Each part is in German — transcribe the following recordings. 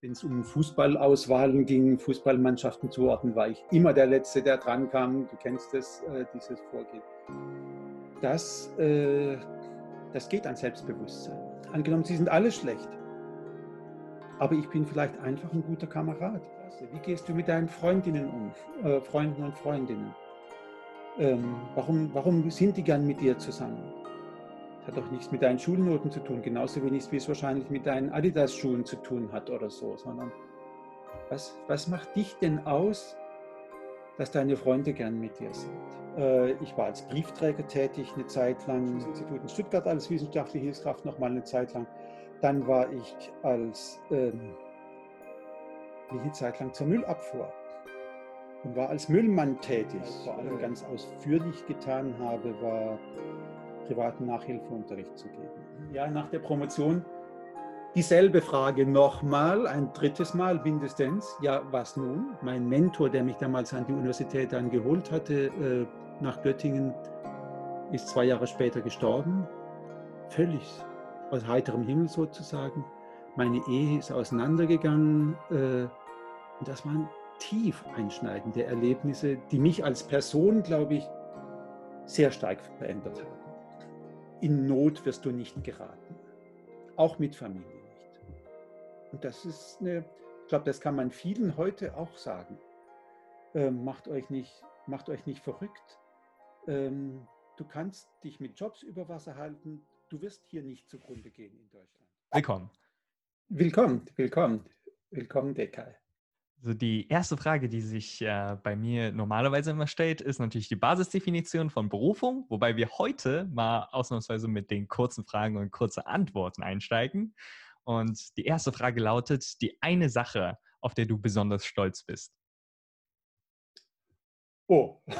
Wenn es um Fußballauswahlen ging, Fußballmannschaften zu ordnen, war ich immer der Letzte, der dran kam. Du kennst das, äh, dieses Vorgehen. Das, äh, das geht an Selbstbewusstsein. Angenommen, sie sind alle schlecht. Aber ich bin vielleicht einfach ein guter Kamerad. Wie gehst du mit deinen Freundinnen um, äh, Freunden und Freundinnen? Ähm, warum, warum sind die gern mit dir zusammen? Hat doch nichts mit deinen Schulnoten zu tun, genauso wenig wie es wahrscheinlich mit deinen Adidas-Schuhen zu tun hat oder so, sondern was, was macht dich denn aus, dass deine Freunde gern mit dir sind? Äh, ich war als Briefträger tätig eine Zeit lang, im Institut in Stuttgart als wissenschaftliche Hilfskraft noch mal eine Zeit lang. Dann war ich als ähm, eine Zeit lang zur Müllabfuhr und war als Müllmann tätig. Was ich vor allem ganz ausführlich getan habe, war privaten Nachhilfeunterricht zu geben. Ja, nach der Promotion dieselbe Frage nochmal, ein drittes Mal mindestens. Ja, was nun? Mein Mentor, der mich damals an die Universität dann geholt hatte, äh, nach Göttingen, ist zwei Jahre später gestorben. Völlig aus heiterem Himmel sozusagen. Meine Ehe ist auseinandergegangen. Äh, und das waren tief einschneidende Erlebnisse, die mich als Person, glaube ich, sehr stark verändert haben in Not wirst du nicht geraten. Auch mit Familie nicht. Und das ist eine, ich glaube, das kann man vielen heute auch sagen. Ähm, macht, euch nicht, macht euch nicht verrückt. Ähm, du kannst dich mit Jobs über Wasser halten. Du wirst hier nicht zugrunde gehen in Deutschland. Willkommen. Willkommen, willkommen. Willkommen, Dekai. Also die erste Frage, die sich äh, bei mir normalerweise immer stellt, ist natürlich die Basisdefinition von Berufung, wobei wir heute mal ausnahmsweise mit den kurzen Fragen und kurzen Antworten einsteigen. Und die erste Frage lautet, die eine Sache, auf der du besonders stolz bist. Oh.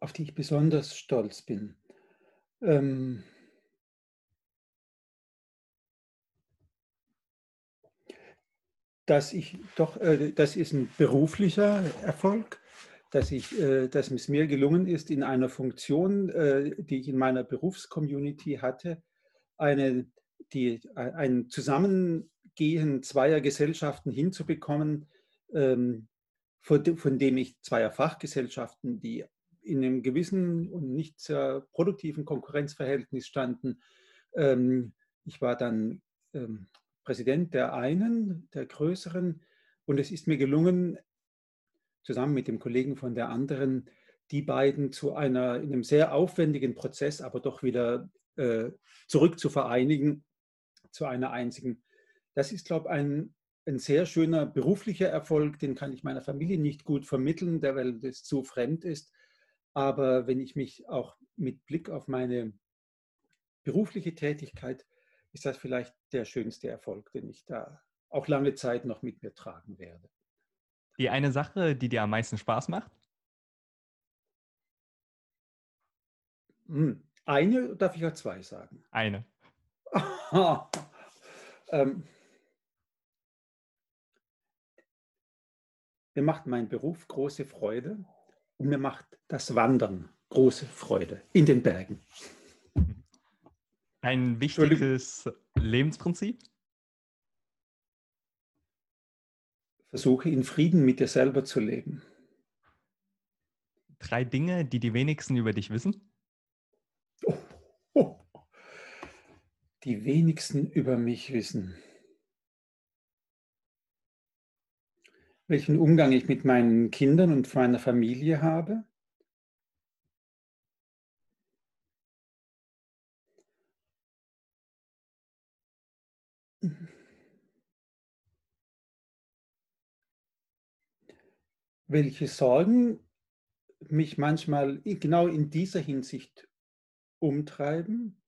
auf die ich besonders stolz bin. Ähm dass ich doch, äh, das ist ein beruflicher Erfolg, dass, ich, äh, dass es mir gelungen ist, in einer Funktion, äh, die ich in meiner Berufscommunity hatte, eine, die, ein Zusammengehen zweier Gesellschaften hinzubekommen, ähm, von, von dem ich zweier Fachgesellschaften, die in einem gewissen und nicht sehr produktiven Konkurrenzverhältnis standen. Ähm, ich war dann ähm, Präsident der einen, der größeren. Und es ist mir gelungen, zusammen mit dem Kollegen von der anderen, die beiden zu einer, in einem sehr aufwendigen Prozess, aber doch wieder äh, zurück zu vereinigen, zu einer einzigen. Das ist, glaube ich, ein, ein sehr schöner beruflicher Erfolg, den kann ich meiner Familie nicht gut vermitteln, weil das zu fremd ist. Aber wenn ich mich auch mit Blick auf meine berufliche Tätigkeit ist das vielleicht der schönste Erfolg, den ich da auch lange Zeit noch mit mir tragen werde. Die eine Sache, die dir am meisten Spaß macht? Hm, eine darf ich auch zwei sagen? Eine. ähm, mir macht mein Beruf große Freude und mir macht das Wandern große Freude in den Bergen. Ein wichtiges Lebensprinzip? Versuche in Frieden mit dir selber zu leben. Drei Dinge, die die wenigsten über dich wissen? Oh, oh. Die wenigsten über mich wissen. Welchen Umgang ich mit meinen Kindern und meiner Familie habe. Welche Sorgen mich manchmal genau in dieser Hinsicht umtreiben.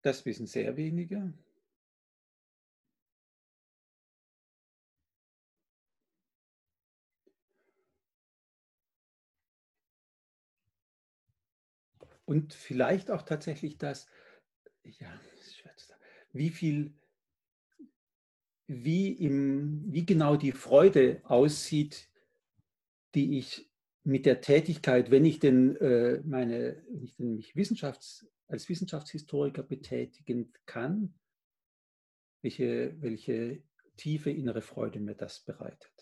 Das wissen sehr wenige. Und vielleicht auch tatsächlich das, ja, wie viel wie, im, wie genau die Freude aussieht, die ich mit der Tätigkeit, wenn ich denn, äh, meine, wenn ich denn mich wissenschafts, als Wissenschaftshistoriker betätigen kann, welche, welche tiefe innere Freude mir das bereitet.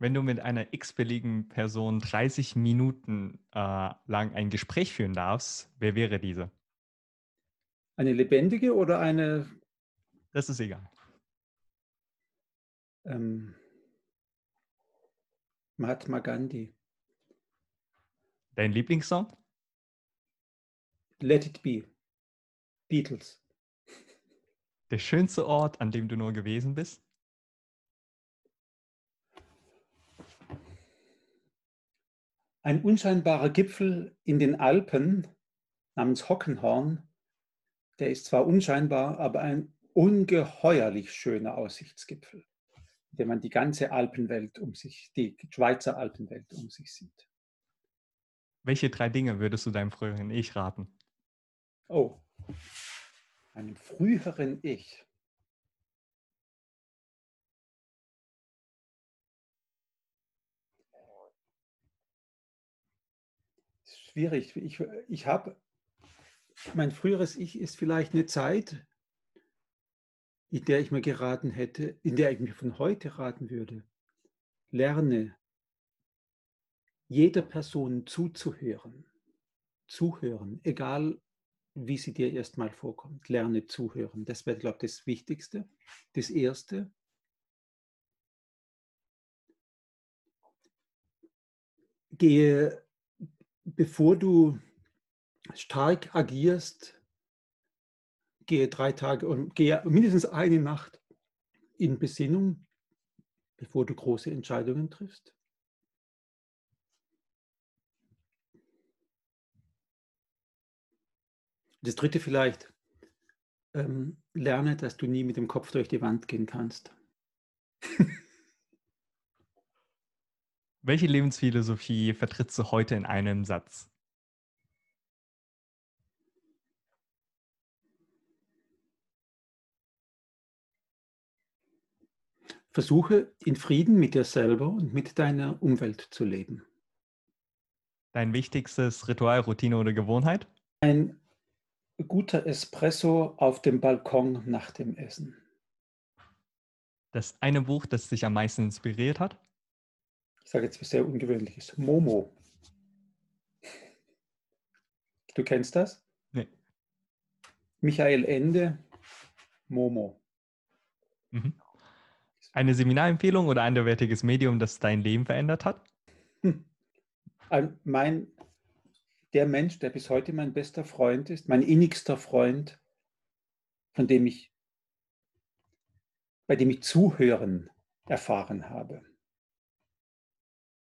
Wenn du mit einer x-beliebigen Person 30 Minuten äh, lang ein Gespräch führen darfst, wer wäre diese? Eine lebendige oder eine? Das ist egal. Ähm, Mahatma Gandhi. Dein Lieblingssong? Let It Be. Beatles. Der schönste Ort, an dem du nur gewesen bist? Ein unscheinbarer Gipfel in den Alpen namens Hockenhorn, der ist zwar unscheinbar, aber ein ungeheuerlich schöner Aussichtsgipfel, in dem man die ganze Alpenwelt um sich, die Schweizer Alpenwelt um sich sieht. Welche drei Dinge würdest du deinem früheren Ich raten? Oh, einem früheren Ich. schwierig. Ich, ich habe, mein früheres Ich ist vielleicht eine Zeit, in der ich mir geraten hätte, in der ich mir von heute raten würde. Lerne, jeder Person zuzuhören. Zuhören, egal wie sie dir erstmal vorkommt. Lerne zuhören. Das wäre, glaube ich, das Wichtigste. Das Erste. Gehe bevor du stark agierst, gehe drei Tage und gehe mindestens eine Nacht in Besinnung, bevor du große Entscheidungen triffst. Das dritte vielleicht, ähm, lerne, dass du nie mit dem Kopf durch die Wand gehen kannst. Welche Lebensphilosophie vertrittst du heute in einem Satz? Versuche in Frieden mit dir selber und mit deiner Umwelt zu leben. Dein wichtigstes Ritual, Routine oder Gewohnheit? Ein guter Espresso auf dem Balkon nach dem Essen. Das eine Buch, das dich am meisten inspiriert hat? ich sage jetzt was sehr Ungewöhnliches, Momo. Du kennst das? Nee. Michael Ende, Momo. Mhm. Eine Seminarempfehlung oder anderwertiges Medium, das dein Leben verändert hat? Mein, der Mensch, der bis heute mein bester Freund ist, mein innigster Freund, von dem ich, bei dem ich Zuhören erfahren habe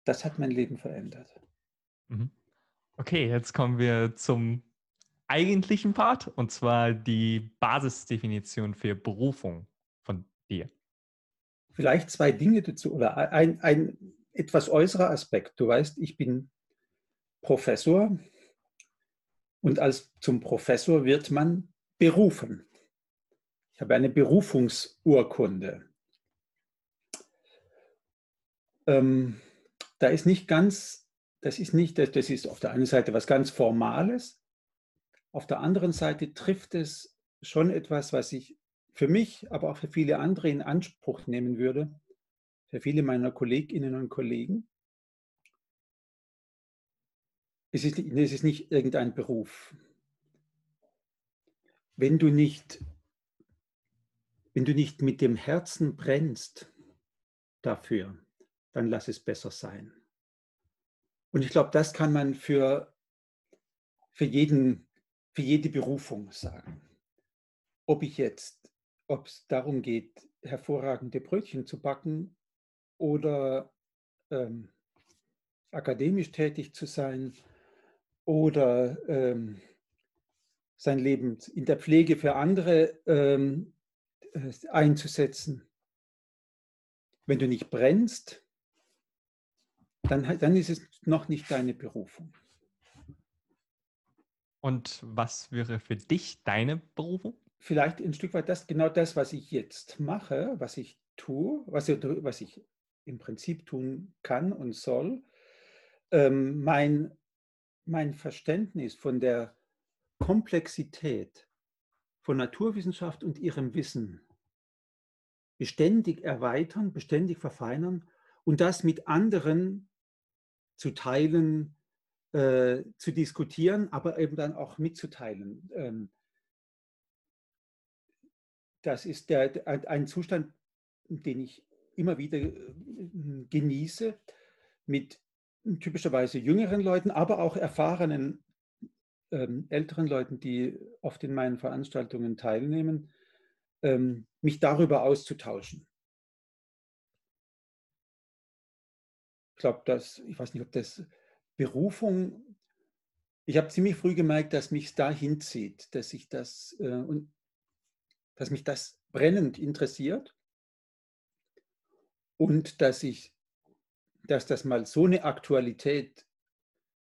das hat mein Leben verändert. Mhm. Okay, jetzt kommen wir zum eigentlichen Part und zwar die Basisdefinition für Berufung von dir. Vielleicht zwei Dinge dazu oder ein, ein etwas äußerer Aspekt. Du weißt, ich bin Professor und als zum Professor wird man berufen. Ich habe eine Berufungsurkunde. Ähm, da ist nicht ganz, das ist nicht, das ist auf der einen Seite was ganz Formales, auf der anderen Seite trifft es schon etwas, was ich für mich, aber auch für viele andere in Anspruch nehmen würde, für viele meiner Kolleginnen und Kollegen. Es ist, es ist nicht irgendein Beruf. Wenn du nicht, wenn du nicht mit dem Herzen brennst dafür, dann lass es besser sein. Und ich glaube, das kann man für, für, jeden, für jede Berufung sagen. Ob ich jetzt, ob es darum geht, hervorragende Brötchen zu backen oder ähm, akademisch tätig zu sein oder ähm, sein Leben in der Pflege für andere ähm, äh, einzusetzen. Wenn du nicht brennst, dann, dann ist es noch nicht deine Berufung. Und was wäre für dich deine Berufung? Vielleicht ein Stück weit das, genau das, was ich jetzt mache, was ich tue, was ich, was ich im Prinzip tun kann und soll. Ähm, mein, mein Verständnis von der Komplexität von Naturwissenschaft und ihrem Wissen beständig erweitern, beständig verfeinern und das mit anderen zu teilen, äh, zu diskutieren, aber eben dann auch mitzuteilen. Ähm, das ist der, ein Zustand, den ich immer wieder äh, genieße, mit typischerweise jüngeren Leuten, aber auch erfahrenen ähm, älteren Leuten, die oft in meinen Veranstaltungen teilnehmen, ähm, mich darüber auszutauschen. Ich glaube, dass, ich weiß nicht, ob das Berufung, ich habe ziemlich früh gemerkt, dass mich dahin zieht, dass ich das äh, und dass mich das brennend interessiert und dass ich, dass das mal so eine Aktualität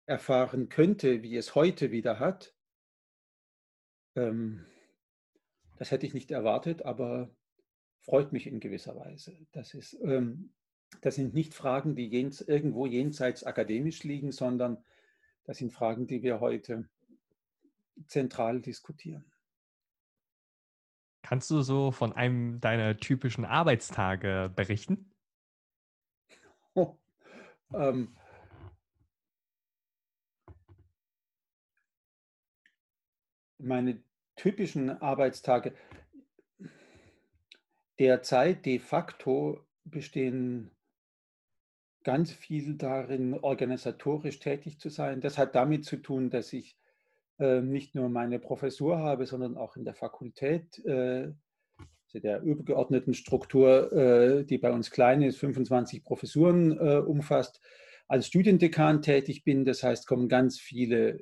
erfahren könnte, wie es heute wieder hat, ähm, das hätte ich nicht erwartet, aber freut mich in gewisser Weise. Das, ist, ähm, das sind nicht Fragen, die jens, irgendwo jenseits akademisch liegen, sondern das sind Fragen, die wir heute zentral diskutieren. Kannst du so von einem deiner typischen Arbeitstage berichten? Oh, ähm, meine typischen Arbeitstage derzeit de facto bestehen ganz viel darin, organisatorisch tätig zu sein. Das hat damit zu tun, dass ich nicht nur meine Professur habe, sondern auch in der Fakultät, äh, also der übergeordneten Struktur, äh, die bei uns klein ist, 25 Professuren äh, umfasst, als Studiendekan tätig bin. Das heißt, kommen ganz viele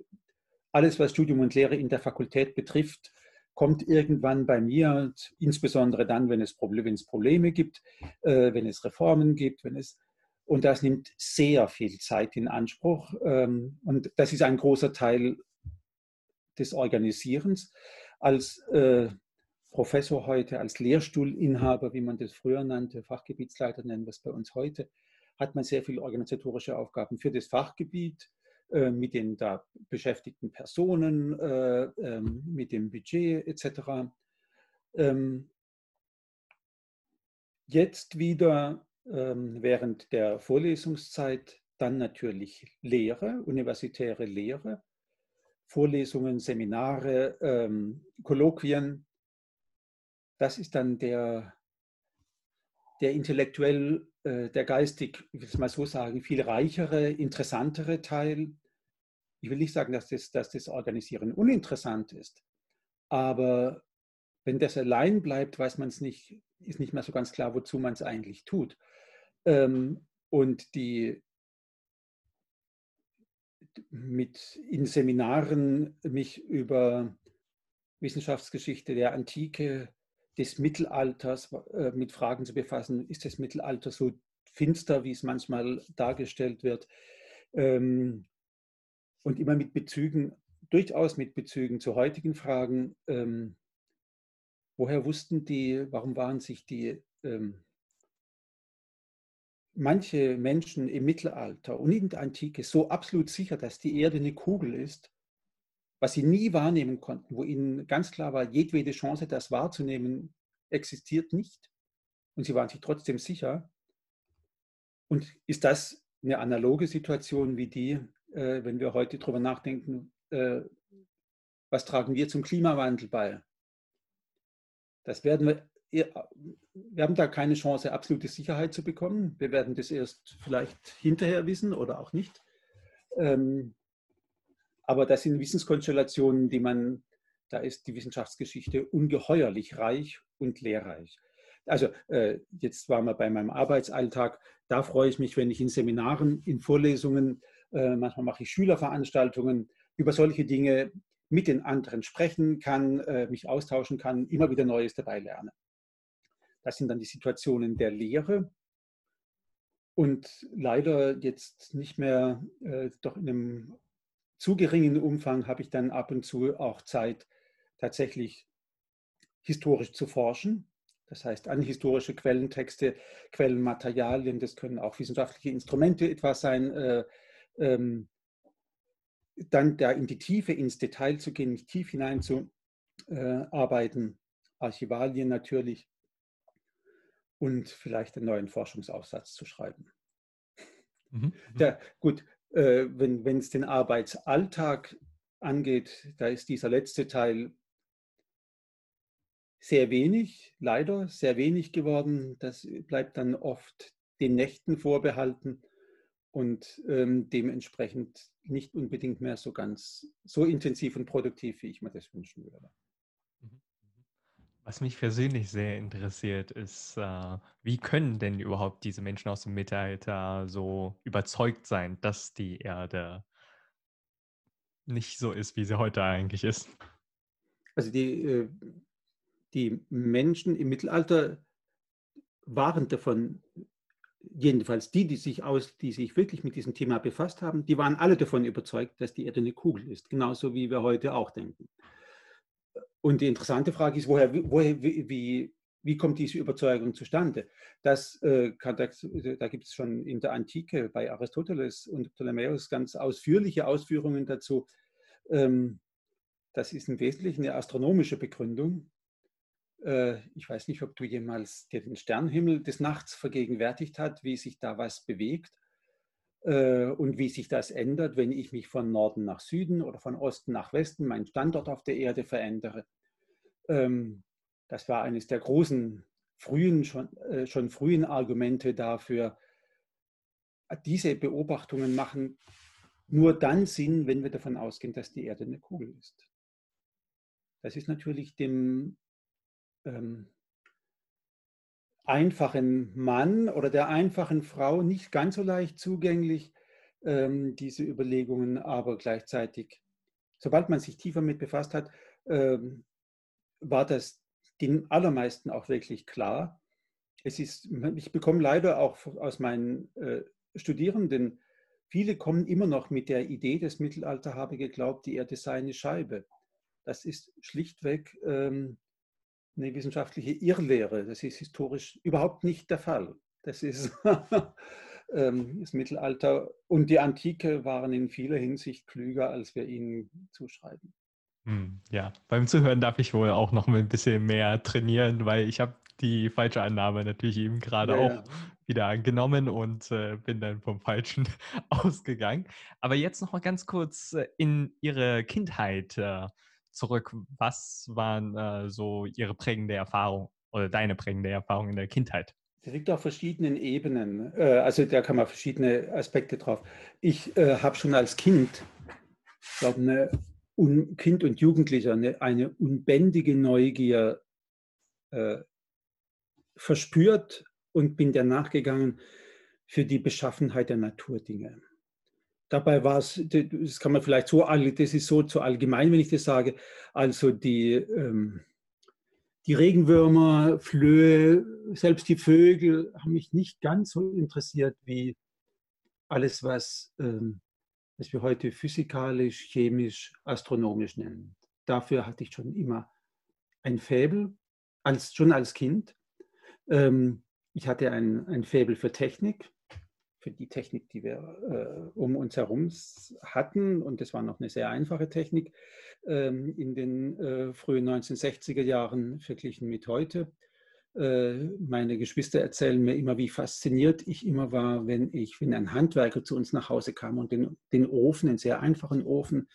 alles, was Studium und Lehre in der Fakultät betrifft, kommt irgendwann bei mir, insbesondere dann, wenn es, Problem, wenn es Probleme gibt, äh, wenn es Reformen gibt, wenn es und das nimmt sehr viel Zeit in Anspruch. Ähm, und das ist ein großer Teil des Organisierens. Als äh, Professor heute, als Lehrstuhlinhaber, wie man das früher nannte, Fachgebietsleiter nennen wir es bei uns heute, hat man sehr viele organisatorische Aufgaben für das Fachgebiet, äh, mit den da beschäftigten Personen, äh, ähm, mit dem Budget etc. Ähm, jetzt wieder ähm, während der Vorlesungszeit dann natürlich Lehre, universitäre Lehre, Vorlesungen, Seminare, Kolloquien. Das ist dann der, der intellektuell äh, der geistig, ich will es mal so sagen, viel reichere, interessantere Teil. Ich will nicht sagen, dass das, dass das Organisieren uninteressant ist, aber wenn das allein bleibt, weiß man es nicht, ist nicht mehr so ganz klar, wozu man es eigentlich tut. Ähm, und die mit in Seminaren mich über Wissenschaftsgeschichte der Antike des Mittelalters äh, mit Fragen zu befassen. Ist das Mittelalter so finster, wie es manchmal dargestellt wird? Ähm, und immer mit Bezügen, durchaus mit Bezügen zu heutigen Fragen. Ähm, woher wussten die, warum waren sich die ähm, manche Menschen im Mittelalter und in der Antike so absolut sicher, dass die Erde eine Kugel ist, was sie nie wahrnehmen konnten, wo ihnen ganz klar war, jedwede Chance, das wahrzunehmen, existiert nicht. Und sie waren sich trotzdem sicher. Und ist das eine analoge Situation wie die, äh, wenn wir heute darüber nachdenken, äh, was tragen wir zum Klimawandel bei? Das werden wir, wir haben da keine Chance, absolute Sicherheit zu bekommen. Wir werden das erst vielleicht hinterher wissen oder auch nicht. Ähm, aber das sind Wissenskonstellationen, die man, da ist die Wissenschaftsgeschichte ungeheuerlich reich und lehrreich. Also äh, jetzt waren wir bei meinem Arbeitsalltag. Da freue ich mich, wenn ich in Seminaren, in Vorlesungen, äh, manchmal mache ich Schülerveranstaltungen, über solche Dinge mit den anderen sprechen kann, äh, mich austauschen kann, immer wieder Neues dabei lerne. Das sind dann die Situationen der Lehre. Und leider jetzt nicht mehr, äh, doch in einem zu geringen Umfang habe ich dann ab und zu auch Zeit, tatsächlich historisch zu forschen. Das heißt, an historische Quellentexte, Quellenmaterialien, das können auch wissenschaftliche Instrumente etwas sein, äh, ähm, dann da in die Tiefe, ins Detail zu gehen, tief hineinzuarbeiten, äh, Archivalien natürlich und vielleicht einen neuen Forschungsaufsatz zu schreiben. Mhm. Der, mhm. gut, äh, wenn es den Arbeitsalltag angeht, da ist dieser letzte Teil sehr wenig, leider sehr wenig geworden. Das bleibt dann oft den Nächten vorbehalten und ähm, dementsprechend nicht unbedingt mehr so ganz so intensiv und produktiv, wie ich mir das wünschen würde. Was mich persönlich sehr interessiert, ist, äh, wie können denn überhaupt diese Menschen aus dem Mittelalter so überzeugt sein, dass die Erde nicht so ist, wie sie heute eigentlich ist? Also die, äh, die Menschen im Mittelalter waren davon, jedenfalls die, die sich, aus, die sich wirklich mit diesem Thema befasst haben, die waren alle davon überzeugt, dass die Erde eine Kugel ist, genauso wie wir heute auch denken. Und die interessante Frage ist, woher, woher wie, wie kommt diese Überzeugung zustande? Das, äh, da, gibt es schon in der Antike bei Aristoteles und Ptolemäus ganz ausführliche Ausführungen dazu. Ähm, das ist im Wesentlichen eine astronomische Begründung. Äh, ich weiß nicht, ob du jemals dir den Sternenhimmel des Nachts vergegenwärtigt hast, wie sich da was bewegt und wie sich das ändert, wenn ich mich von Norden nach Süden oder von Osten nach Westen, meinen Standort auf der Erde verändere. Ähm, das war eines der großen frühen, schon, äh, schon frühen Argumente dafür. Diese Beobachtungen machen nur dann Sinn, wenn wir davon ausgehen, dass die Erde eine Kugel ist. Das ist natürlich dem ähm, einfachen Mann oder der einfachen Frau nicht ganz so leicht zugänglich, ähm, diese Überlegungen, aber gleichzeitig, sobald man sich tiefer mit befasst hat, ähm, war das den allermeisten auch wirklich klar. Es ist, ich bekomme leider auch aus meinen äh, Studierenden, viele kommen immer noch mit der Idee, das Mittelalter habe geglaubt, die Erde sei eine Scheibe. Das ist schlichtweg ähm, eine wissenschaftliche Irrlehre. Das ist historisch überhaupt nicht der Fall. Das ist ähm, das Mittelalter und die Antike waren in vieler Hinsicht klüger, als wir ihnen zuschreiben. Hm, ja, beim Zuhören darf ich wohl auch noch ein bisschen mehr trainieren, weil ich habe die falsche Annahme natürlich eben gerade ja, auch ja. wieder angenommen und äh, bin dann vom Falschen ausgegangen. Aber jetzt noch mal ganz kurz äh, in Ihre Kindheit äh, zurück. Was waren äh, so Ihre prägende Erfahrung oder deine prägende Erfahrung in der Kindheit? Das liegt auf verschiedenen Ebenen. Äh, also da kann man verschiedene Aspekte drauf. Ich äh, habe schon als Kind, glaube, eine un Kind und Jugendlicher eine, eine unbändige Neugier äh, verspürt und bin der nachgegangen für die Beschaffenheit der Naturdinge. Dabei war es, das kann man vielleicht so, das ist so zu allgemein, wenn ich das sage, also die, ähm, die Regenwürmer, Flöhe, selbst die Vögel haben mich nicht ganz so interessiert wie alles, was ähm, was wir heute physikalisch, chemisch, astronomisch nennen. Dafür hatte ich schon immer ein Faible, als, schon als Kind. Ähm, ich hatte ein, ein Faible für Technik, für die Technik, die wir äh, um uns herum hatten. Und das war noch eine sehr einfache Technik ähm, in den äh, frühen 1960er Jahren verglichen mit heute. Äh, meine Geschwister erzählen mir immer, wie fasziniert ich immer war, wenn ich, wenn ein Handwerker zu uns nach Hause kam und den, den Ofen, einen sehr einfachen Ofen,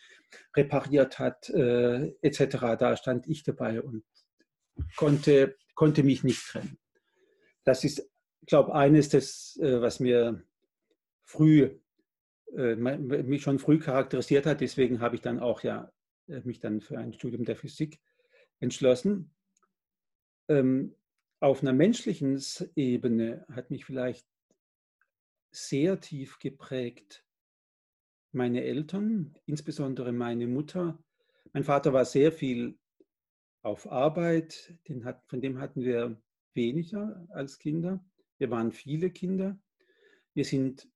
repariert hat, äh, etc. Da stand ich dabei und konnte, konnte mich nicht trennen. Das ist, glaube ich, eines, das, äh, was mir früh, äh, mich schon früh charakterisiert hat. Deswegen habe ich dann auch ja äh, mich dann für ein Studium der Physik entschlossen. Ähm, auf einer menschlichen Ebene hat mich vielleicht sehr tief geprägt meine Eltern, insbesondere meine Mutter. Mein Vater war sehr viel auf Arbeit, hat, von dem hatten wir weniger als Kinder. Wir waren viele Kinder. Wir sind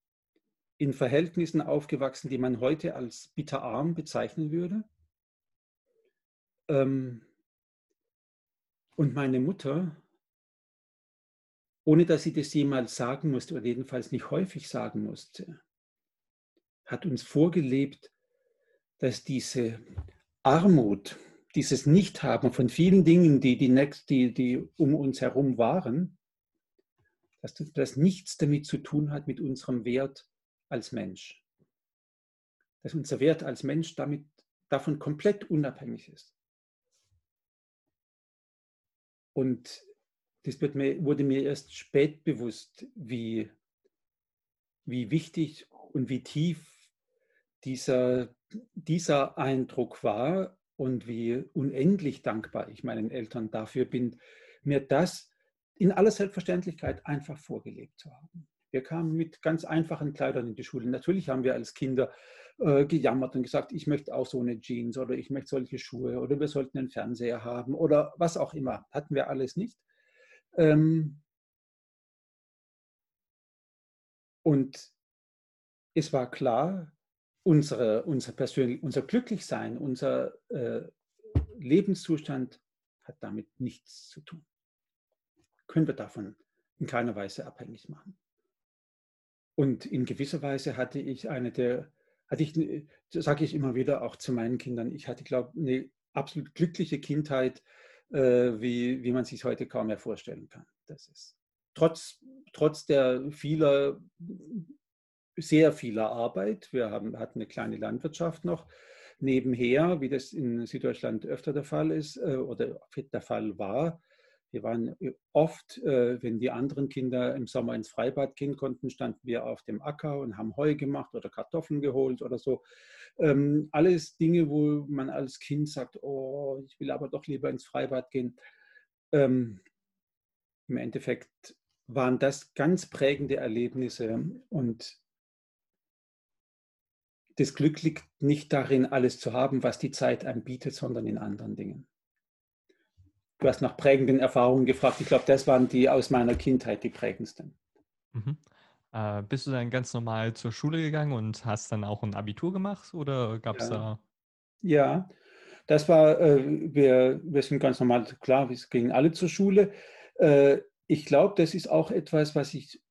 in Verhältnissen aufgewachsen, die man heute als bitterarm bezeichnen würde. Ähm, und meine Mutter ohne dass sie das jemals sagen musste oder jedenfalls nicht häufig sagen musste, hat uns vorgelebt, dass diese Armut, dieses Nichthaben von vielen Dingen, die, die, next, die, die um uns herum waren, dass das nichts damit zu tun hat mit unserem Wert als Mensch. Dass unser Wert als Mensch damit, davon komplett unabhängig ist. Und das mir, wurde mir erst spät bewusst, wie, wie wichtig und wie tief dieser, dieser Eindruck war und wie unendlich dankbar ich meinen Eltern dafür bin, mir das in aller Selbstverständlichkeit einfach vorgelebt zu haben. Wir kamen mit ganz einfachen Kleidern in die Schule. Natürlich haben wir als Kinder äh, gejammert und gesagt, ich möchte auch so eine Jeans oder ich möchte solche Schuhe oder wir sollten einen Fernseher haben oder was auch immer. Hatten wir alles nicht. Ähm und es war klar, unsere, unser, persönlich, unser Glücklichsein, unser äh, Lebenszustand hat damit nichts zu tun. Können wir davon in keiner Weise abhängig machen. Und in gewisser Weise hatte ich eine der, hatte ich, sage ich immer wieder auch zu meinen Kindern, ich hatte, glaube ich, eine absolut glückliche Kindheit, äh, wie, wie man sich heute kaum mehr vorstellen kann. Das ist trotz, trotz der vieler sehr vieler Arbeit. Wir haben, hatten eine kleine Landwirtschaft noch nebenher, wie das in Süddeutschland öfter der Fall ist äh, oder der Fall war. Wir waren oft, äh, wenn die anderen Kinder im Sommer ins Freibad gehen konnten, standen wir auf dem Acker und haben Heu gemacht oder Kartoffeln geholt oder so. Ähm, alles Dinge, wo man als Kind sagt, oh, ich will aber doch lieber ins Freibad gehen. Ähm, Im Endeffekt waren das ganz prägende Erlebnisse und das Glück liegt nicht darin, alles zu haben, was die Zeit einem bietet, sondern in anderen Dingen. Du hast nach prägenden Erfahrungen gefragt. Ich glaube, das waren die aus meiner Kindheit die prägendsten. Mhm. Äh, bist du dann ganz normal zur Schule gegangen und hast dann auch ein Abitur gemacht oder gab es ja. da? Ja, das war, äh, wir, wir sind ganz normal, klar, wir gingen alle zur Schule. Äh, ich glaube, das ist auch etwas, was ich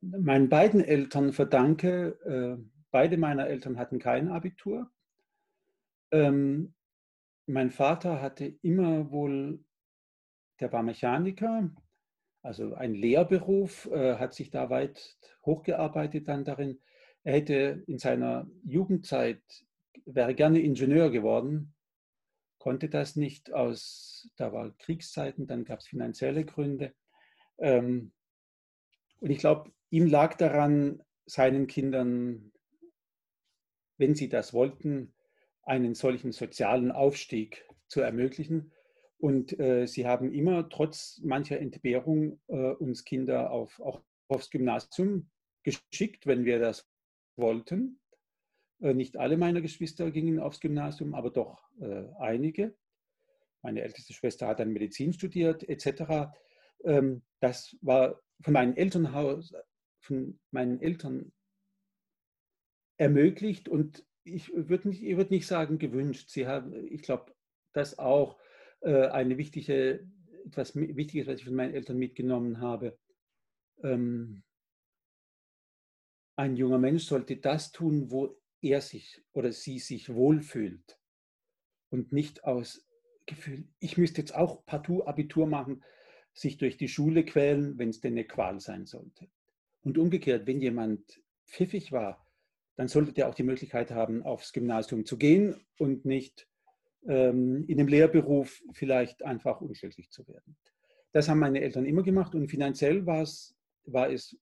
meinen beiden Eltern verdanke. Äh, Beide meiner Eltern hatten kein Abitur. Ähm, mein Vater hatte immer wohl, der war Mechaniker, also ein Lehrberuf, äh, hat sich da weit hochgearbeitet dann darin. Er hätte in seiner Jugendzeit, wäre gerne Ingenieur geworden, konnte das nicht aus, da war Kriegszeiten, dann gab es finanzielle Gründe. Ähm, und ich glaube, ihm lag daran, seinen Kindern wenn sie das wollten, einen solchen sozialen Aufstieg zu ermöglichen. Und äh, sie haben immer trotz mancher Entbehrung äh, uns Kinder auf, auch aufs Gymnasium geschickt, wenn wir das wollten. Äh, nicht alle meiner Geschwister gingen aufs Gymnasium, aber doch äh, einige. Meine älteste Schwester hat dann Medizin studiert, etc. Ähm, das war von meinen Elternhaus, von meinen Eltern ermöglicht und ich würde nicht, ich würd nicht sagen gewünscht. Sie haben, ich glaube, das auch äh, eine wichtige, etwas Wichtiges, was ich von meinen Eltern mitgenommen habe. Ähm, ein junger Mensch sollte das tun, wo er sich oder sie sich wohlfühlt und nicht aus Gefühl, ich müsste jetzt auch partout Abitur machen, sich durch die Schule quälen, wenn es denn eine Qual sein sollte. Und umgekehrt, wenn jemand pfiffig war, dann solltet ihr auch die Möglichkeit haben, aufs Gymnasium zu gehen und nicht ähm, in dem Lehrberuf vielleicht einfach unglücklich zu werden. Das haben meine Eltern immer gemacht und finanziell war es,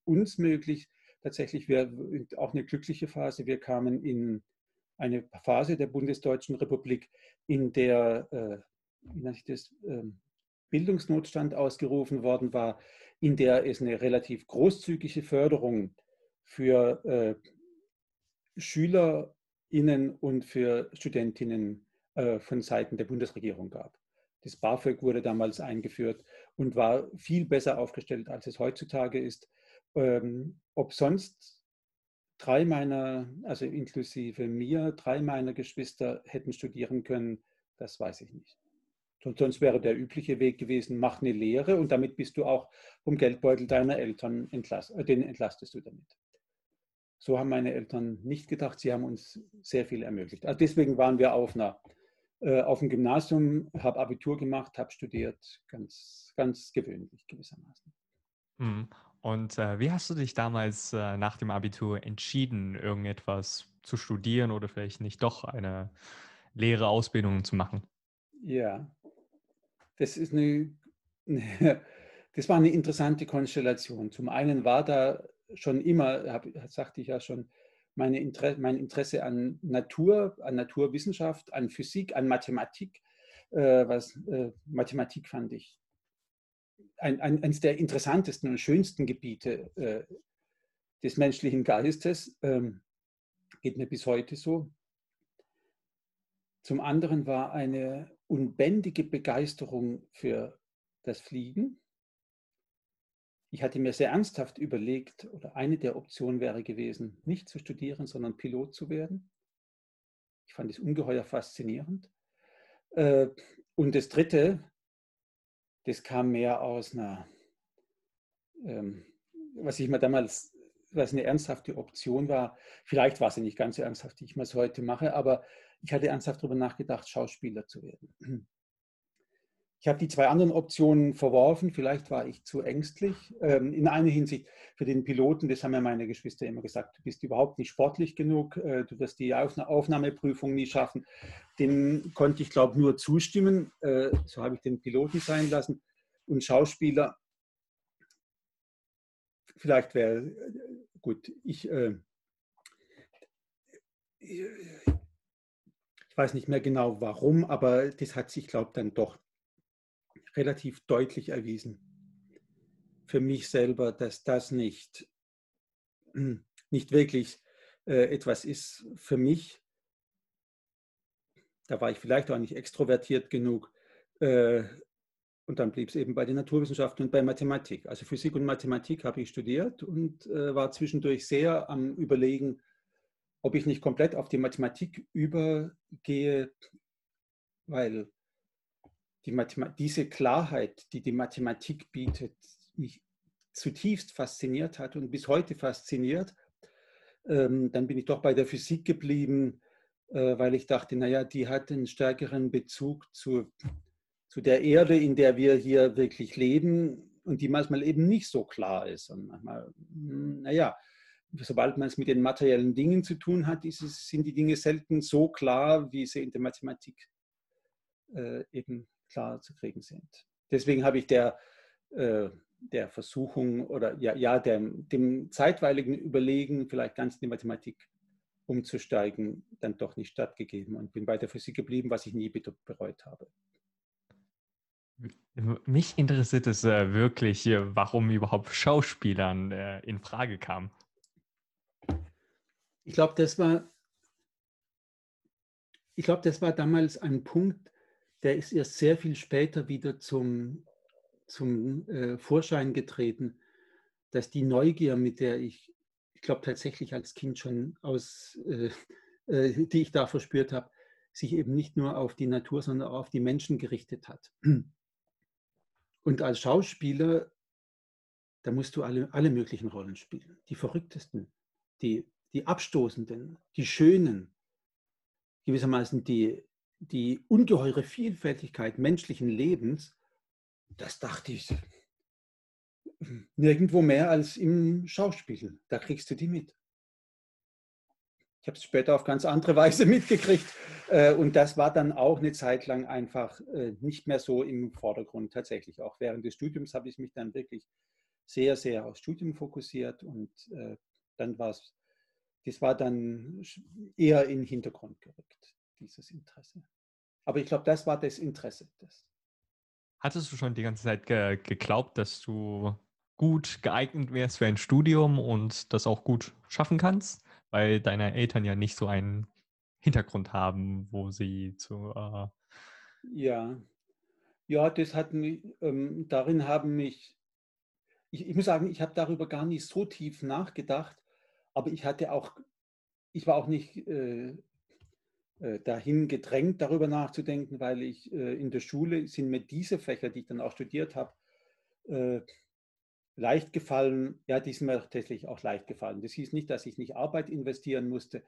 uns möglich, tatsächlich wir, auch eine glückliche Phase. Wir kamen in eine Phase der Bundesdeutschen Republik, in der äh, wie das, äh, Bildungsnotstand ausgerufen worden war, in der es eine relativ großzügige Förderung für äh, SchülerInnen und für Studentinnen äh, von Seiten der Bundesregierung gab. Das BAföG wurde damals eingeführt und war viel besser aufgestellt, als es heutzutage ist. Ähm, ob sonst drei meiner, also inklusive mir, drei meiner Geschwister hätten studieren können, das weiß ich nicht. Und sonst wäre der übliche Weg gewesen, mach eine Lehre und damit bist du auch vom Geldbeutel deiner Eltern entlast, den entlastest du damit. So haben meine Eltern nicht gedacht. Sie haben uns sehr viel ermöglicht. Also deswegen waren wir auf, einer, äh, auf dem Gymnasium, habe Abitur gemacht, habe studiert, ganz, ganz gewöhnlich gewissermaßen. Mhm. Und äh, wie hast du dich damals äh, nach dem Abitur entschieden, irgendetwas zu studieren oder vielleicht nicht doch eine Lehre Ausbildung zu machen? Ja, das ist eine, das war eine interessante Konstellation. Zum einen war da schon immer, hab, sagte ich ja schon, meine Inter mein Interesse an Natur, an Naturwissenschaft, an Physik, an Mathematik. Äh, was, äh, Mathematik fand ich ein, ein, eines der interessantesten und schönsten Gebiete äh, des menschlichen Geistes. Ähm, geht mir bis heute so. Zum anderen war eine unbändige Begeisterung für das Fliegen. Ich hatte mir sehr ernsthaft überlegt, oder eine der Optionen wäre gewesen, nicht zu studieren, sondern Pilot zu werden. Ich fand es ungeheuer faszinierend. Äh, und das Dritte, das kam mehr aus einer, ähm, was ich mir damals, was eine ernsthafte Option war, vielleicht war sie nicht ganz so ernsthaft, wie ich es heute mache, aber ich hatte ernsthaft darüber nachgedacht, Schauspieler zu werden. Ich habe die zwei anderen Optionen verworfen. Vielleicht war ich zu ängstlich. Ähm, in einer Hinsicht für den Piloten, das haben ja meine Geschwister immer gesagt, du bist überhaupt nicht sportlich genug, äh, du wirst die Aufnahmeprüfung nie schaffen. Dem konnte ich, glaube ich, nur zustimmen. Äh, so habe ich den Piloten sein lassen. Und Schauspieler, vielleicht wäre, gut, ich, äh, ich weiß nicht mehr genau warum, aber das hat sich, glaube ich, dann doch relativ deutlich erwiesen für mich selber, dass das nicht, nicht wirklich äh, etwas ist für mich. Da war ich vielleicht auch nicht extrovertiert genug. Äh, und dann blieb es eben bei den Naturwissenschaften und bei Mathematik. Also Physik und Mathematik habe ich studiert und äh, war zwischendurch sehr am Überlegen, ob ich nicht komplett auf die Mathematik übergehe, weil die diese Klarheit, die die Mathematik bietet, mich zutiefst fasziniert hat und bis heute fasziniert. Ähm, dann bin ich doch bei der Physik geblieben, äh, weil ich dachte, naja, die hat einen stärkeren Bezug zu, zu der Erde, in der wir hier wirklich leben und die manchmal eben nicht so klar ist. Und manchmal, hm, naja, sobald man es mit den materiellen Dingen zu tun hat, es, sind die Dinge selten so klar, wie sie in der Mathematik äh, eben klar zu kriegen sind. Deswegen habe ich der, äh, der Versuchung oder ja, ja dem, dem zeitweiligen Überlegen, vielleicht ganz in die Mathematik umzusteigen, dann doch nicht stattgegeben und bin bei der Physik geblieben, was ich nie bereut habe. Mich interessiert es äh, wirklich, warum überhaupt Schauspielern äh, in Frage kam. Ich glaube, das war, ich glaube, das war damals ein Punkt, der ist erst sehr viel später wieder zum, zum äh, Vorschein getreten, dass die Neugier, mit der ich, ich glaube tatsächlich als Kind schon aus, äh, äh, die ich da verspürt habe, sich eben nicht nur auf die Natur, sondern auch auf die Menschen gerichtet hat. Und als Schauspieler, da musst du alle, alle möglichen Rollen spielen. Die verrücktesten, die, die abstoßenden, die schönen, gewissermaßen die, die ungeheure Vielfältigkeit menschlichen Lebens, das dachte ich nirgendwo mehr als im Schauspiel. Da kriegst du die mit. Ich habe es später auf ganz andere Weise mitgekriegt. Äh, und das war dann auch eine Zeit lang einfach äh, nicht mehr so im Vordergrund tatsächlich. Auch während des Studiums habe ich mich dann wirklich sehr, sehr aufs Studium fokussiert und äh, dann war es, das war dann eher in den Hintergrund gerückt dieses Interesse. Aber ich glaube, das war das Interesse. Das. Hattest du schon die ganze Zeit ge geglaubt, dass du gut geeignet wärst für ein Studium und das auch gut schaffen kannst, weil deine Eltern ja nicht so einen Hintergrund haben, wo sie zu. Äh ja, ja, das hat mich, ähm, darin haben mich, ich, ich muss sagen, ich habe darüber gar nicht so tief nachgedacht, aber ich hatte auch, ich war auch nicht äh, dahin gedrängt, darüber nachzudenken, weil ich äh, in der Schule sind mir diese Fächer, die ich dann auch studiert habe, äh, leicht gefallen, ja, die ist mir tatsächlich auch leicht gefallen. Das hieß nicht, dass ich nicht Arbeit investieren musste,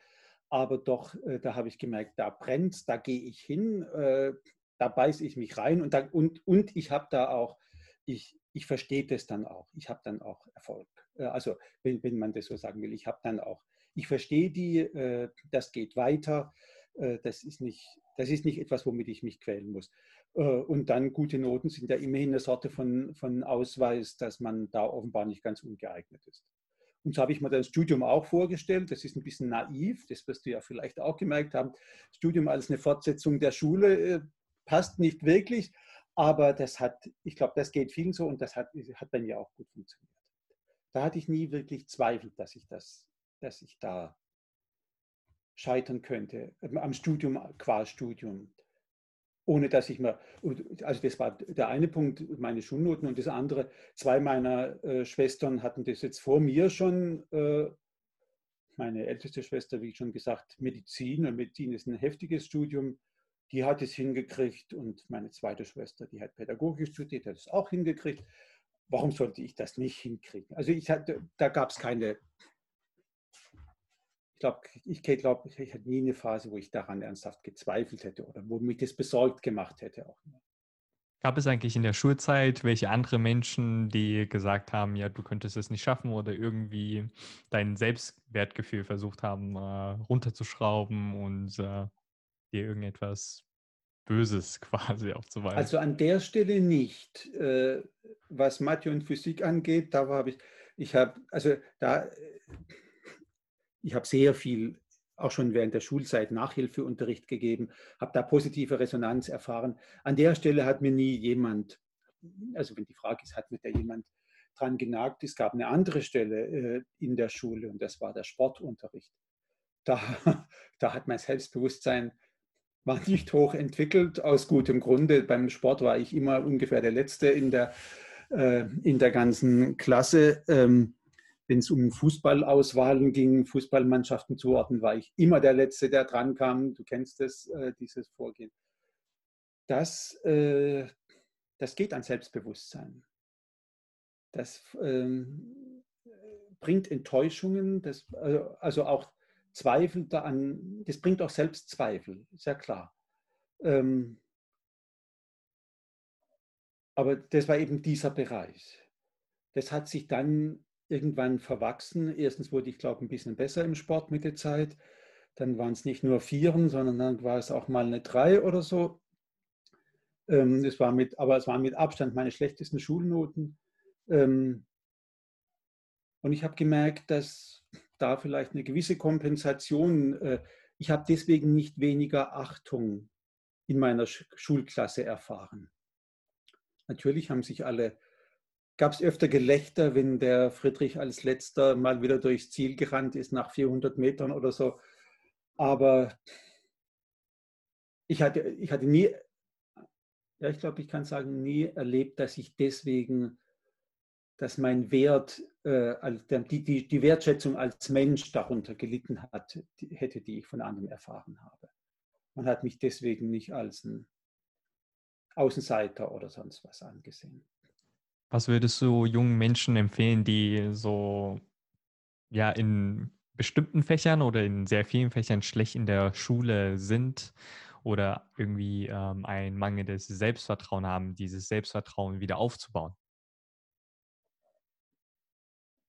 aber doch, äh, da habe ich gemerkt, da brennt da gehe ich hin, äh, da beiße ich mich rein und, da, und, und ich habe da auch, ich, ich verstehe das dann auch, ich habe dann auch Erfolg. Äh, also wenn, wenn man das so sagen will, ich habe dann auch, ich verstehe die, äh, das geht weiter, äh, das, ist nicht, das ist nicht etwas, womit ich mich quälen muss. Äh, und dann gute Noten sind ja immerhin eine Sorte von, von Ausweis, dass man da offenbar nicht ganz ungeeignet ist. Und so habe ich mir das Studium auch vorgestellt. Das ist ein bisschen naiv, das wirst du ja vielleicht auch gemerkt haben. Studium als eine Fortsetzung der Schule äh, passt nicht wirklich, aber das hat, ich glaube, das geht vielen so und das hat, hat bei mir auch gut funktioniert. Da hatte ich nie wirklich Zweifel, dass ich das, dass ich da scheitern könnte, am Studium, qua Studium ohne dass ich mir, also das war der eine Punkt, meine Schulnoten und das andere, zwei meiner äh, Schwestern hatten das jetzt vor mir schon, äh, meine älteste Schwester, wie schon gesagt, Medizin und Medizin ist ein heftiges Studium, die hat es hingekriegt und meine zweite Schwester, die hat Pädagogik studiert, hat es auch hingekriegt. Warum sollte ich das nicht hinkriegen? Also ich hatte, da gab es keine ich glaube, ich, glaub, ich hatte nie eine Phase, wo ich daran ernsthaft gezweifelt hätte oder wo mich das besorgt gemacht hätte. Auch. Gab es eigentlich in der Schulzeit welche andere Menschen, die gesagt haben, ja, du könntest es nicht schaffen oder irgendwie dein Selbstwertgefühl versucht haben, äh, runterzuschrauben und äh, dir irgendetwas Böses quasi aufzuweisen? Also an der Stelle nicht. Äh, was Mathe und Physik angeht, da habe ich, ich habe, also da ich habe sehr viel auch schon während der Schulzeit Nachhilfeunterricht gegeben, habe da positive Resonanz erfahren. An der Stelle hat mir nie jemand, also wenn die Frage ist, hat mir da jemand dran genagt, es gab eine andere Stelle äh, in der Schule und das war der Sportunterricht. Da, da hat mein Selbstbewusstsein war nicht hoch entwickelt, aus gutem Grunde. Beim Sport war ich immer ungefähr der Letzte in der, äh, in der ganzen Klasse. Wenn es um Fußballauswahlen ging, Fußballmannschaften zuordnen, war ich immer der Letzte, der dran kam. Du kennst das, äh, dieses Vorgehen. Das, äh, das geht an Selbstbewusstsein. Das ähm, bringt Enttäuschungen, das, also, also auch Zweifel daran, das bringt auch Selbstzweifel, ja klar. Ähm, aber das war eben dieser Bereich. Das hat sich dann irgendwann verwachsen. Erstens wurde ich, glaube ich, ein bisschen besser im Sport mit der Zeit. Dann waren es nicht nur Vieren, sondern dann war es auch mal eine Drei oder so. Ähm, es war mit, aber es waren mit Abstand meine schlechtesten Schulnoten. Ähm, und ich habe gemerkt, dass da vielleicht eine gewisse Kompensation, äh, ich habe deswegen nicht weniger Achtung in meiner Schulklasse erfahren. Natürlich haben sich alle gab es öfter Gelächter, wenn der Friedrich als letzter mal wieder durchs Ziel gerannt ist nach 400 Metern oder so. Aber ich hatte, ich hatte nie, ja, ich glaube, ich kann sagen, nie erlebt, dass ich deswegen, dass mein Wert, äh, die, die, die Wertschätzung als Mensch darunter gelitten hat, die, hätte, die ich von anderen erfahren habe. Man hat mich deswegen nicht als ein Außenseiter oder sonst was angesehen. Was würdest du jungen Menschen empfehlen, die so ja in bestimmten Fächern oder in sehr vielen Fächern schlecht in der Schule sind oder irgendwie ähm, ein mangelndes Selbstvertrauen haben, dieses Selbstvertrauen wieder aufzubauen?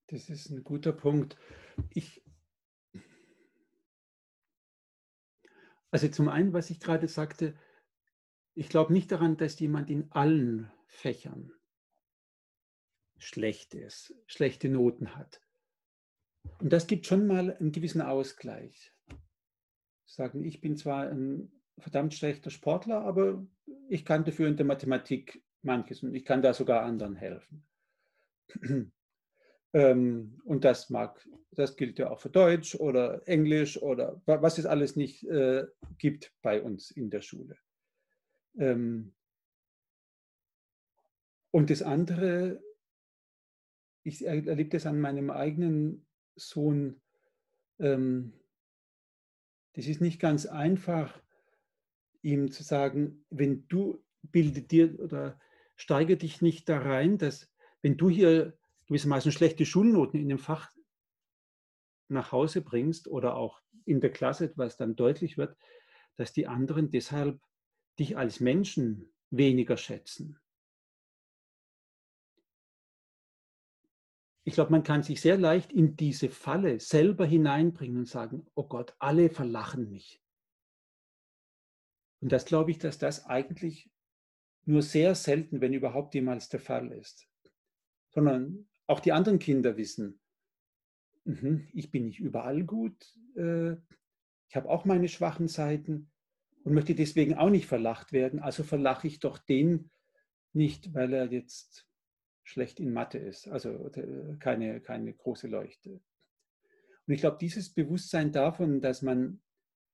Das ist ein guter Punkt. Ich, also zum einen, was ich gerade sagte, ich glaube nicht daran, dass jemand in allen Fächern schlecht ist, schlechte Noten hat. Und das gibt schon mal einen gewissen Ausgleich. Sagen, ich bin zwar ein verdammt schlechter Sportler, aber ich kann dafür in der Mathematik manches und ich kann da sogar anderen helfen. Ähm, und das mag, das gilt ja auch für Deutsch oder Englisch oder was es alles nicht äh, gibt bei uns in der Schule. Ähm, und das andere ich erlebe das an meinem eigenen Sohn. Ähm, das ist nicht ganz einfach, ihm zu sagen, wenn du bilde dir oder steige dich nicht da rein, dass wenn du hier gewissermaßen schlechte Schulnoten in dem Fach nach Hause bringst oder auch in der Klasse, was dann deutlich wird, dass die anderen deshalb dich als Menschen weniger schätzen. Ich glaube, man kann sich sehr leicht in diese Falle selber hineinbringen und sagen, oh Gott, alle verlachen mich. Und das glaube ich, dass das eigentlich nur sehr selten, wenn überhaupt jemals der Fall ist. Sondern auch die anderen Kinder wissen, mhm, ich bin nicht überall gut, äh, ich habe auch meine schwachen Seiten und möchte deswegen auch nicht verlacht werden, also verlache ich doch den nicht, weil er jetzt schlecht in Mathe ist, also äh, keine, keine große Leuchte. Und ich glaube, dieses Bewusstsein davon, dass man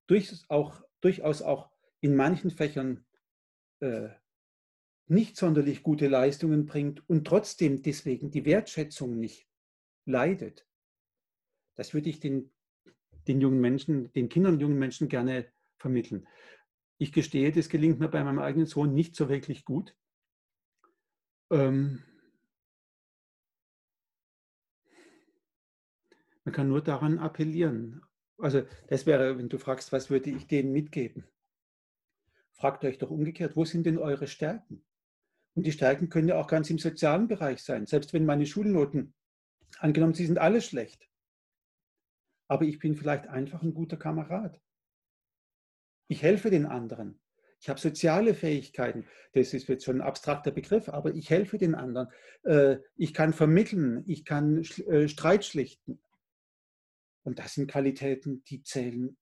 durchaus auch, durchaus auch in manchen Fächern äh, nicht sonderlich gute Leistungen bringt und trotzdem deswegen die Wertschätzung nicht leidet, das würde ich den, den jungen Menschen, den Kindern und jungen Menschen gerne vermitteln. Ich gestehe, das gelingt mir bei meinem eigenen Sohn nicht so wirklich gut. Ähm, Man kann nur daran appellieren. Also das wäre, wenn du fragst, was würde ich denen mitgeben? Fragt euch doch umgekehrt, wo sind denn eure Stärken? Und die Stärken können ja auch ganz im sozialen Bereich sein. Selbst wenn meine Schulnoten, angenommen, sie sind alle schlecht. Aber ich bin vielleicht einfach ein guter Kamerad. Ich helfe den anderen. Ich habe soziale Fähigkeiten. Das ist jetzt schon ein abstrakter Begriff, aber ich helfe den anderen. Äh, ich kann vermitteln, ich kann äh, Streit schlichten. Und das sind Qualitäten, die zählen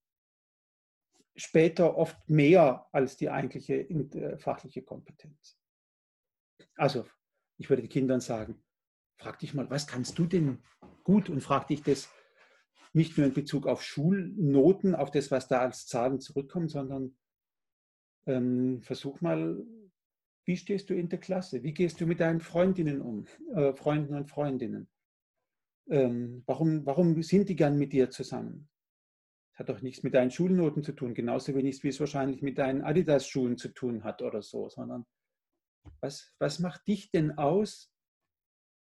später oft mehr als die eigentliche äh, fachliche Kompetenz. Also, ich würde den Kindern sagen, frag dich mal, was kannst du denn gut? Und frag dich das nicht nur in Bezug auf Schulnoten, auf das, was da als Zahlen zurückkommt, sondern ähm, versuch mal, wie stehst du in der Klasse? Wie gehst du mit deinen Freundinnen um, äh, Freunden und Freundinnen? Ähm, warum, warum sind die gern mit dir zusammen? Das hat doch nichts mit deinen Schulnoten zu tun, genauso wenig wie es wahrscheinlich mit deinen Adidas-Schulen zu tun hat oder so, sondern was, was macht dich denn aus,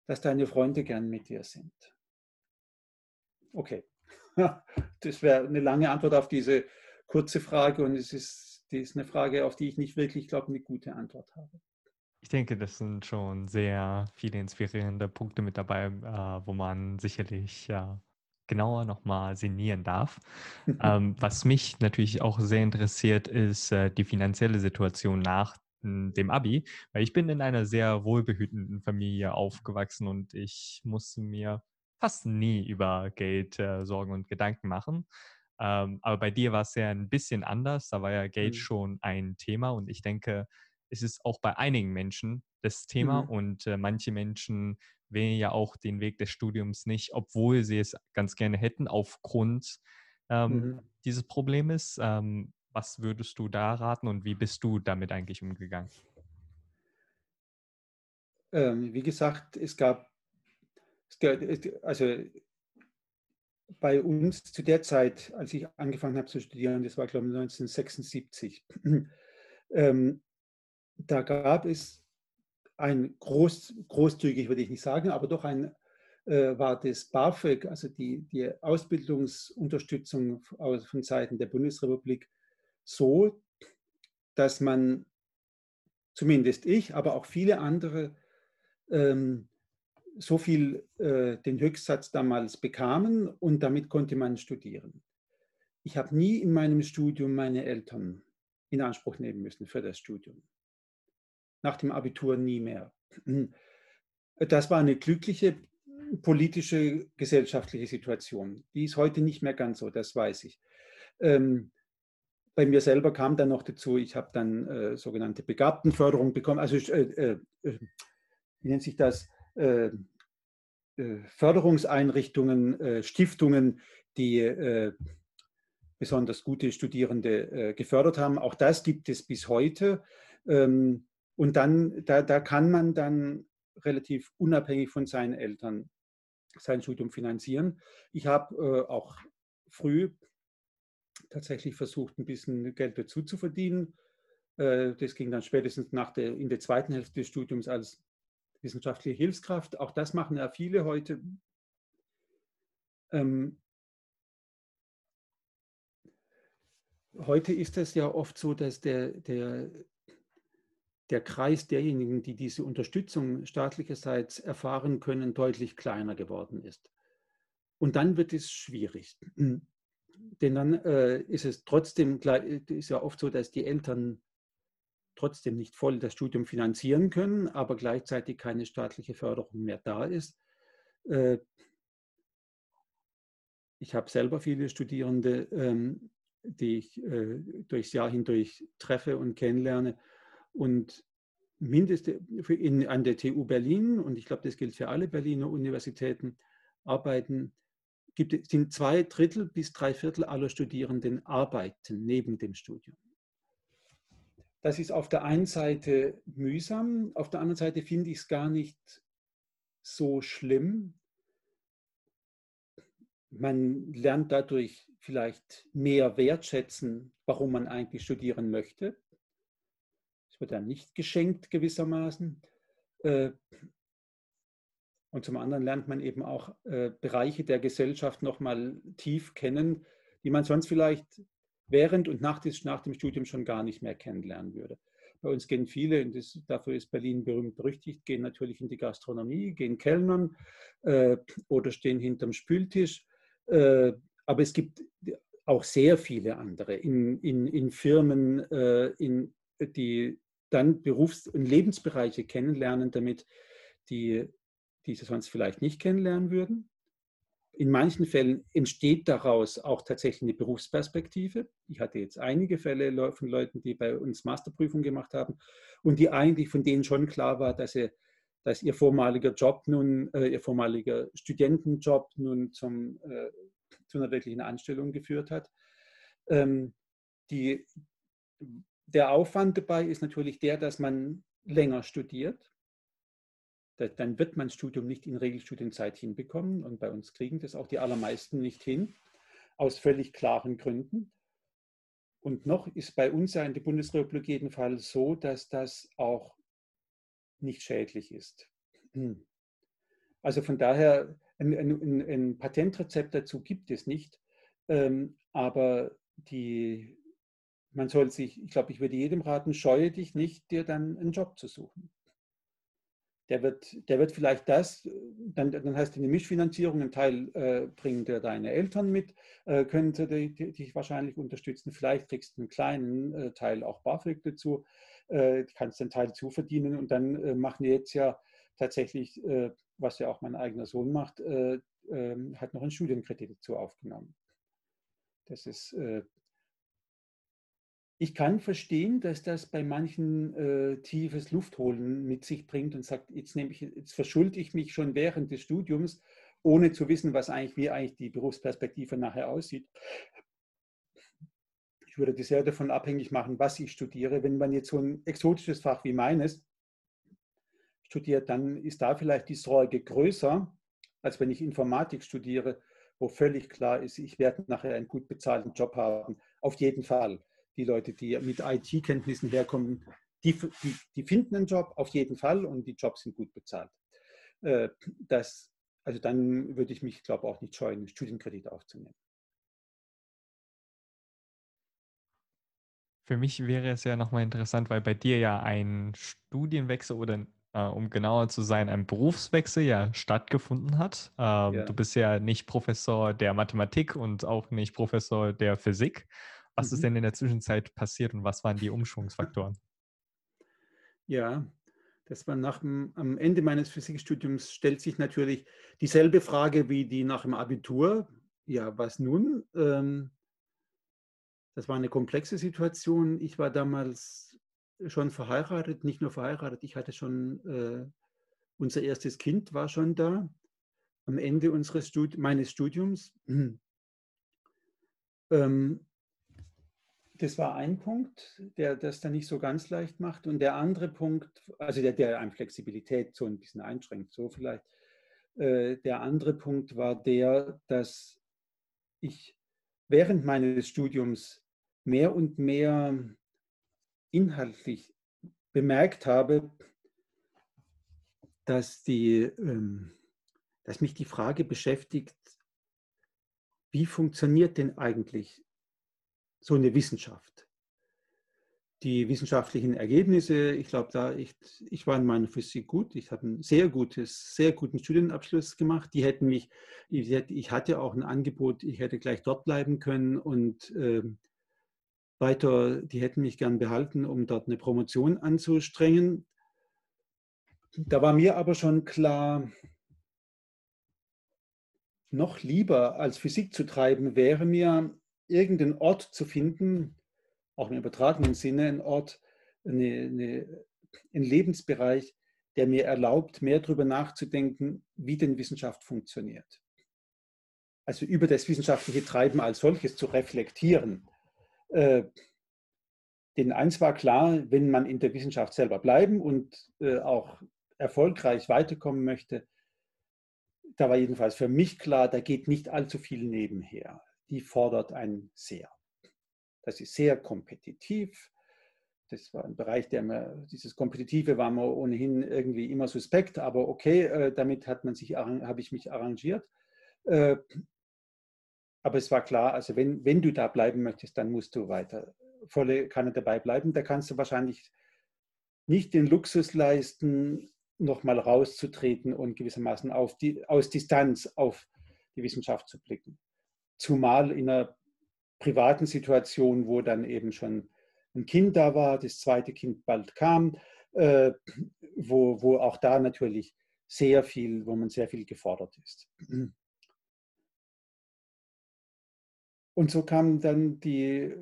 dass deine Freunde gern mit dir sind? Okay, das wäre eine lange Antwort auf diese kurze Frage und es ist, die ist eine Frage, auf die ich nicht wirklich, glaube eine gute Antwort habe. Ich denke, das sind schon sehr viele inspirierende Punkte mit dabei, äh, wo man sicherlich ja, genauer nochmal sinnieren darf. ähm, was mich natürlich auch sehr interessiert, ist äh, die finanzielle Situation nach dem Abi, weil ich bin in einer sehr wohlbehüteten Familie aufgewachsen und ich musste mir fast nie über Geld äh, Sorgen und Gedanken machen. Ähm, aber bei dir war es ja ein bisschen anders. Da war ja Geld mhm. schon ein Thema und ich denke, es ist auch bei einigen Menschen das Thema mhm. und äh, manche Menschen wählen ja auch den Weg des Studiums nicht, obwohl sie es ganz gerne hätten, aufgrund ähm, mhm. dieses Problems. Ähm, was würdest du da raten und wie bist du damit eigentlich umgegangen? Ähm, wie gesagt, es gab, es gab, also bei uns zu der Zeit, als ich angefangen habe zu studieren, das war glaube ich 1976, ähm, da gab es ein groß, großzügig, würde ich nicht sagen, aber doch ein, äh, war das BAföG, also die, die Ausbildungsunterstützung von Seiten der Bundesrepublik, so, dass man, zumindest ich, aber auch viele andere, ähm, so viel äh, den Höchstsatz damals bekamen und damit konnte man studieren. Ich habe nie in meinem Studium meine Eltern in Anspruch nehmen müssen für das Studium nach dem Abitur nie mehr. Das war eine glückliche politische, gesellschaftliche Situation. Die ist heute nicht mehr ganz so, das weiß ich. Ähm, bei mir selber kam dann noch dazu, ich habe dann äh, sogenannte Begabtenförderung bekommen, also äh, äh, wie nennt sich das? Äh, äh, Förderungseinrichtungen, äh, Stiftungen, die besonders gute Studierende gefördert haben. Auch das gibt es bis heute. Ähm, und dann, da, da kann man dann relativ unabhängig von seinen Eltern sein Studium finanzieren. Ich habe äh, auch früh tatsächlich versucht, ein bisschen Geld dazu zu verdienen. Äh, das ging dann spätestens nach der, in der zweiten Hälfte des Studiums, als wissenschaftliche Hilfskraft. Auch das machen ja viele heute. Ähm, heute ist es ja oft so, dass der, der, der Kreis derjenigen, die diese Unterstützung staatlicherseits erfahren können, deutlich kleiner geworden ist. Und dann wird es schwierig. Denn dann äh, ist es trotzdem, ist ja oft so, dass die Eltern trotzdem nicht voll das Studium finanzieren können, aber gleichzeitig keine staatliche Förderung mehr da ist. Äh, ich habe selber viele Studierende, ähm, die ich äh, durchs Jahr hindurch treffe und kennenlerne. Und mindestens in, an der TU Berlin, und ich glaube, das gilt für alle Berliner Universitäten, arbeiten, gibt, sind zwei Drittel bis drei Viertel aller Studierenden arbeiten neben dem Studium. Das ist auf der einen Seite mühsam, auf der anderen Seite finde ich es gar nicht so schlimm. Man lernt dadurch vielleicht mehr wertschätzen, warum man eigentlich studieren möchte. Wird dann nicht geschenkt gewissermaßen. Äh, und zum anderen lernt man eben auch äh, Bereiche der Gesellschaft nochmal tief kennen, die man sonst vielleicht während und nach dem Studium schon gar nicht mehr kennenlernen würde. Bei uns gehen viele, und das, dafür ist Berlin berühmt berüchtigt, gehen natürlich in die Gastronomie, gehen Kellnern äh, oder stehen hinterm Spültisch. Äh, aber es gibt auch sehr viele andere in, in, in Firmen, äh, in, die dann Berufs- und Lebensbereiche kennenlernen, damit die, die sie sonst vielleicht nicht kennenlernen würden. In manchen Fällen entsteht daraus auch tatsächlich eine Berufsperspektive. Ich hatte jetzt einige Fälle von Leuten, die bei uns Masterprüfung gemacht haben und die eigentlich von denen schon klar war, dass, sie, dass ihr vormaliger Job nun, äh, ihr vormaliger Studentenjob nun zum, äh, zu einer wirklichen Anstellung geführt hat. Ähm, die, der Aufwand dabei ist natürlich der, dass man länger studiert dann wird man das Studium nicht in Regelstudienzeit hinbekommen. Und bei uns kriegen das auch die allermeisten nicht hin, aus völlig klaren Gründen. Und noch ist bei uns ja in der Bundesrepublik jedenfalls so, dass das auch nicht schädlich ist. Also von daher, ein, ein, ein Patentrezept dazu gibt es nicht. Ähm, aber die, man soll sich, ich glaube, ich würde jedem raten, scheue dich nicht, dir dann einen Job zu suchen der wird, der wird vielleicht das, dann, dann heißt eine Mischfinanzierung, ein Teil äh, bringen dir deine Eltern mit, äh, können dich wahrscheinlich unterstützen. Vielleicht kriegst du einen kleinen äh, Teil auch BAföG dazu, äh, kannst einen Teil zuverdienen und dann äh, machen die jetzt ja tatsächlich, äh, was ja auch mein eigener Sohn macht, äh, ähm, hat noch einen Studienkredit dazu aufgenommen. Das ist ich kann verstehen, dass das bei manchen äh, tiefes Luftholen mit sich bringt und sagt, jetzt, ich, jetzt verschulde ich mich schon während des Studiums, ohne zu wissen, was eigentlich, wie eigentlich die Berufsperspektive nachher aussieht. Ich würde das sehr davon abhängig machen, was ich studiere. Wenn man jetzt so ein exotisches Fach wie meines studiert, dann ist da vielleicht die Sorge größer, als wenn ich Informatik studiere, wo völlig klar ist, ich werde nachher einen gut bezahlten Job haben. Auf jeden Fall die Leute, die mit IT-Kenntnissen herkommen, die, die, die, finden einen Job auf jeden Fall und die Jobs sind gut bezahlt. Äh, das, also dann würde ich mich, glaube ich, auch nicht scheuen, einen Studienkredit aufzunehmen. Für mich wäre es ja nochmal interessant, weil bei dir ja ein Studienwechsel oder äh, um genauer zu sein, ein Berufswechsel ja stattgefunden hat. Ähm, ja. Du bist ja nicht Professor der Mathematik und auch nicht Professor der Physik, was mhm. ist denn in der Zwischenzeit passiert und was waren die Umschwungsfaktoren? Ja, das war nach dem, am Ende meines Physikstudiums stellt sich natürlich dieselbe Frage wie die nach dem Abitur. Ja, was nun? Ähm, das war eine komplexe Situation. Ich war damals schon verheiratet, nicht nur verheiratet, ich hatte schon, äh, unser erstes Kind war schon da am Ende unseres Studi meines Studiums. Ähm, das war ein Punkt, der das dann nicht so ganz leicht macht. Und der andere Punkt, also der, der an Flexibilität so ein bisschen einschränkt, so vielleicht. Äh, der andere Punkt war der, dass ich während meines Studiums mehr und mehr inhaltlich bemerkt habe, dass, die, ähm, dass mich die Frage beschäftigt, wie funktioniert denn eigentlich so eine Wissenschaft? Die wissenschaftlichen Ergebnisse, ich glaube, da ich, ich war in meiner Physik gut, ich habe einen sehr gutes, sehr guten Studienabschluss gemacht. Die hätten mich, ich hatte auch ein Angebot, ich hätte gleich dort bleiben können und äh, weiter, die hätten mich gern behalten, um dort eine Promotion anzustrengen. Da war mir aber schon klar, noch lieber als Physik zu treiben, wäre mir irgendeinen Ort zu finden, auch im übertragenen Sinne, ein Ort, eine, eine, ein Lebensbereich, der mir erlaubt, mehr darüber nachzudenken, wie denn Wissenschaft funktioniert. Also über das wissenschaftliche Treiben als solches zu reflektieren. Äh, denn eins war klar, wenn man in der Wissenschaft selber bleiben und äh, auch erfolgreich weiterkommen möchte, da war jedenfalls für mich klar, da geht nicht allzu viel nebenher. Die fordert einen sehr. Das ist sehr kompetitiv. Das war ein Bereich, der mir, dieses Kompetitive war mir ohnehin irgendwie immer suspekt, aber okay, äh, damit hat man sich, habe ich mich arrangiert. Äh, aber es war klar, also wenn, wenn du da bleiben möchtest, dann musst du weiter volle Kanne dabei bleiben. Da kannst du wahrscheinlich nicht den Luxus leisten, nochmal rauszutreten und gewissermaßen auf die, aus Distanz auf die Wissenschaft zu blicken. Zumal in einer privaten Situation, wo dann eben schon ein Kind da war, das zweite Kind bald kam, äh, wo, wo auch da natürlich sehr viel, wo man sehr viel gefordert ist. Und so kam dann die,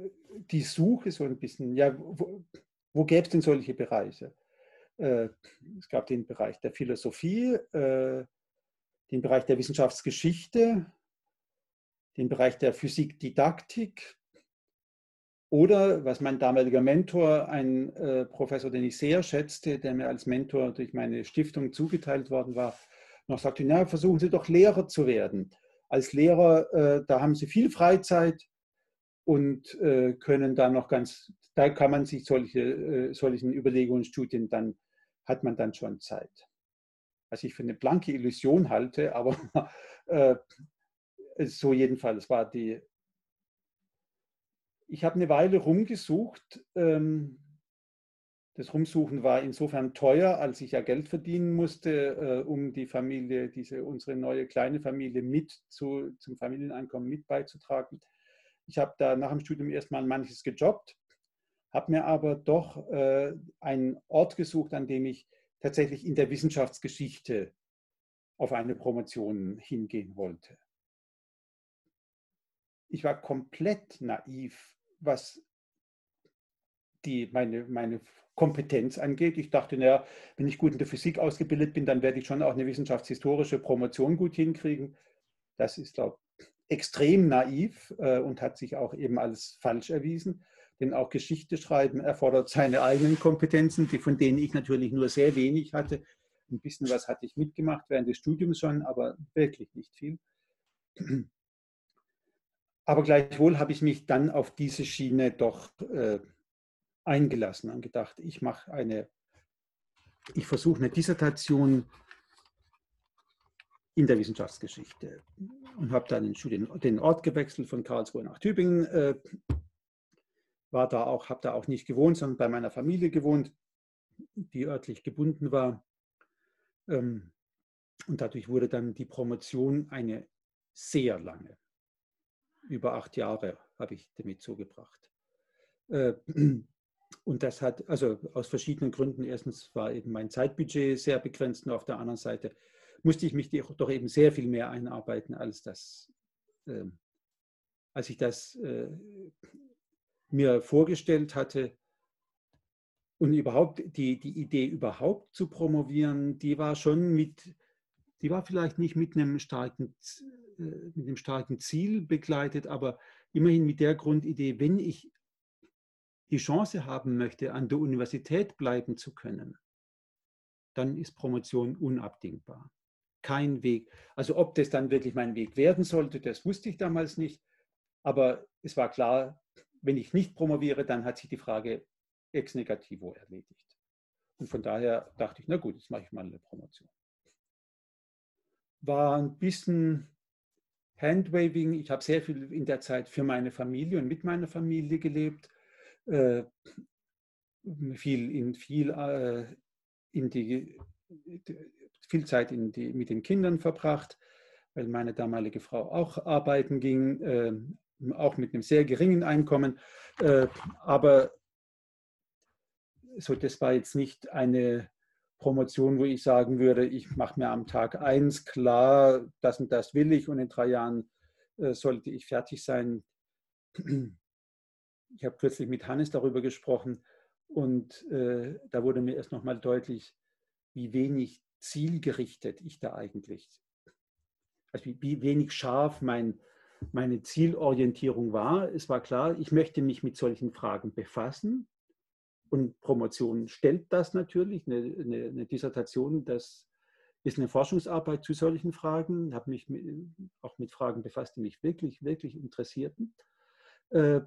die Suche so ein bisschen, ja, wo, wo gäbe es denn solche Bereiche? Äh, es gab den Bereich der Philosophie, äh, den Bereich der Wissenschaftsgeschichte, den Bereich der Physikdidaktik oder, was mein damaliger Mentor, ein äh, Professor, den ich sehr schätzte, der mir als Mentor durch meine Stiftung zugeteilt worden war, noch sagte, na, versuchen Sie doch Lehrer zu werden. Als Lehrer, da haben Sie viel Freizeit und können da noch ganz, da kann man sich solche, solchen Überlegungen, Studien dann hat man dann schon Zeit. Was ich für eine blanke Illusion halte, aber äh, so jedenfalls war die. Ich habe eine Weile rumgesucht. Ähm, das Rumsuchen war insofern teuer, als ich ja Geld verdienen musste, äh, um die Familie, diese unsere neue kleine Familie mit zu, zum Familieneinkommen mit beizutragen. Ich habe da nach dem Studium erstmal manches gejobbt habe mir aber doch äh, einen Ort gesucht, an dem ich tatsächlich in der Wissenschaftsgeschichte auf eine Promotion hingehen wollte. Ich war komplett naiv, was die, meine, meine Kompetenz angeht. Ich dachte, naja, wenn ich gut in der Physik ausgebildet bin, dann werde ich schon auch eine wissenschaftshistorische Promotion gut hinkriegen. Das ist, glaube ich, extrem naiv äh, und hat sich auch eben als falsch erwiesen. Denn auch Geschichte schreiben erfordert seine eigenen Kompetenzen, die, von denen ich natürlich nur sehr wenig hatte. Ein bisschen was hatte ich mitgemacht während des Studiums schon, aber wirklich nicht viel. Aber gleichwohl habe ich mich dann auf diese Schiene doch äh, eingelassen und gedacht, ich mache eine, ich versuche eine Dissertation in der Wissenschaftsgeschichte und habe dann den, Ort gewechselt von Karlsruhe nach Tübingen, äh, war da auch, habe da auch nicht gewohnt, sondern bei meiner Familie gewohnt, die örtlich gebunden war. Ähm, und dadurch wurde dann die Promotion eine sehr lange. Über acht Jahre habe ich damit zugebracht. Äh, und das hat, also aus verschiedenen Gründen, erstens war eben mein Zeitbudget sehr begrenzt und auf der anderen Seite musste ich mich doch eben sehr viel mehr einarbeiten, als das, ähm, als ich das äh, mir vorgestellt hatte. Und überhaupt die, die Idee überhaupt zu promovieren, die war schon mit, die war vielleicht nicht mit einem starken, mit einem starken Ziel begleitet, aber immerhin mit der Grundidee, wenn ich die Chance haben möchte, an der Universität bleiben zu können, dann ist Promotion unabdingbar. Kein Weg. Also ob das dann wirklich mein Weg werden sollte, das wusste ich damals nicht. Aber es war klar, wenn ich nicht promoviere, dann hat sich die Frage ex negativo erledigt. Und von daher dachte ich, na gut, jetzt mache ich mal eine Promotion. War ein bisschen Handwaving. Ich habe sehr viel in der Zeit für meine Familie und mit meiner Familie gelebt. Äh, viel in viel äh, in die viel Zeit in die, mit den Kindern verbracht, weil meine damalige Frau auch arbeiten ging, äh, auch mit einem sehr geringen Einkommen. Äh, aber so, das war jetzt nicht eine Promotion, wo ich sagen würde, ich mache mir am Tag eins klar, das und das will ich und in drei Jahren äh, sollte ich fertig sein. Ich habe kürzlich mit Hannes darüber gesprochen und äh, da wurde mir erst nochmal deutlich, wie wenig zielgerichtet ich da eigentlich, also wie, wie wenig scharf mein, meine Zielorientierung war. Es war klar, ich möchte mich mit solchen Fragen befassen und Promotion stellt das natürlich, eine, eine, eine Dissertation, das ist eine Forschungsarbeit zu solchen Fragen, habe mich mit, auch mit Fragen befasst, die mich wirklich, wirklich interessierten. Äh,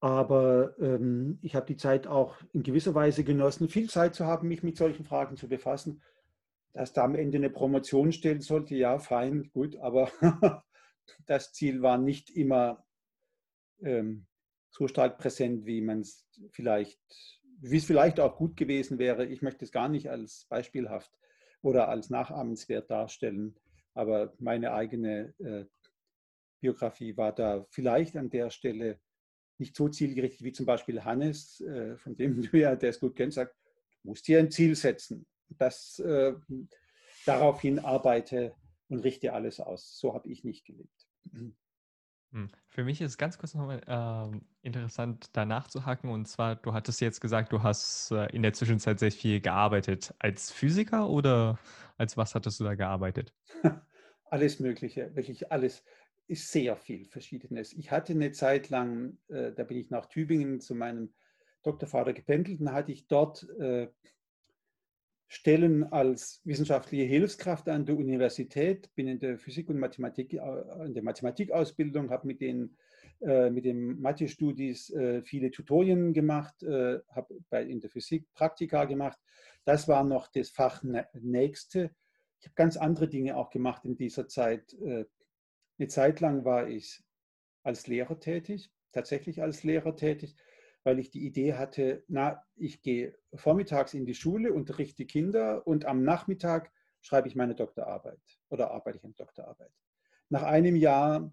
aber ähm, ich habe die Zeit auch in gewisser Weise genossen, viel Zeit zu haben, mich mit solchen Fragen zu befassen. Dass da am Ende eine Promotion stellen sollte, ja, fein, gut, aber das Ziel war nicht immer ähm, so stark präsent, wie man es vielleicht, wie es vielleicht auch gut gewesen wäre. Ich möchte es gar nicht als beispielhaft oder als nachahmenswert darstellen, aber meine eigene äh, Biografie war da vielleicht an der Stelle nicht so zielgerichtet wie zum Beispiel Hannes, äh, von dem du ja, der es gut kennt, sagt, du musst dir ein Ziel setzen. Das äh, daraufhin arbeite und richte alles aus. So habe ich nicht gelebt. Hm. Für mich ist ganz kurz nochmal äh, interessant, da nachzuhaken. Und zwar, du hattest jetzt gesagt, du hast äh, in der Zwischenzeit sehr viel gearbeitet. Als Physiker oder als was hattest du da gearbeitet? Alles Mögliche, wirklich alles ist sehr viel Verschiedenes. Ich hatte eine Zeit lang, äh, da bin ich nach Tübingen zu meinem Doktorvater gependelt und hatte ich dort äh, Stellen als wissenschaftliche Hilfskraft an der Universität, bin in der Physik und Mathematik, in der Mathematikausbildung, habe mit den äh, mit den Mathe-Studis äh, viele Tutorien gemacht, äh, habe in der Physik Praktika gemacht. Das war noch das Fach Nächste. Ich habe ganz andere Dinge auch gemacht in dieser Zeit. Äh, eine Zeit lang war ich als Lehrer tätig, tatsächlich als Lehrer tätig, weil ich die Idee hatte, na, ich gehe vormittags in die Schule, unterrichte Kinder und am Nachmittag schreibe ich meine Doktorarbeit oder arbeite ich an Doktorarbeit. Nach einem Jahr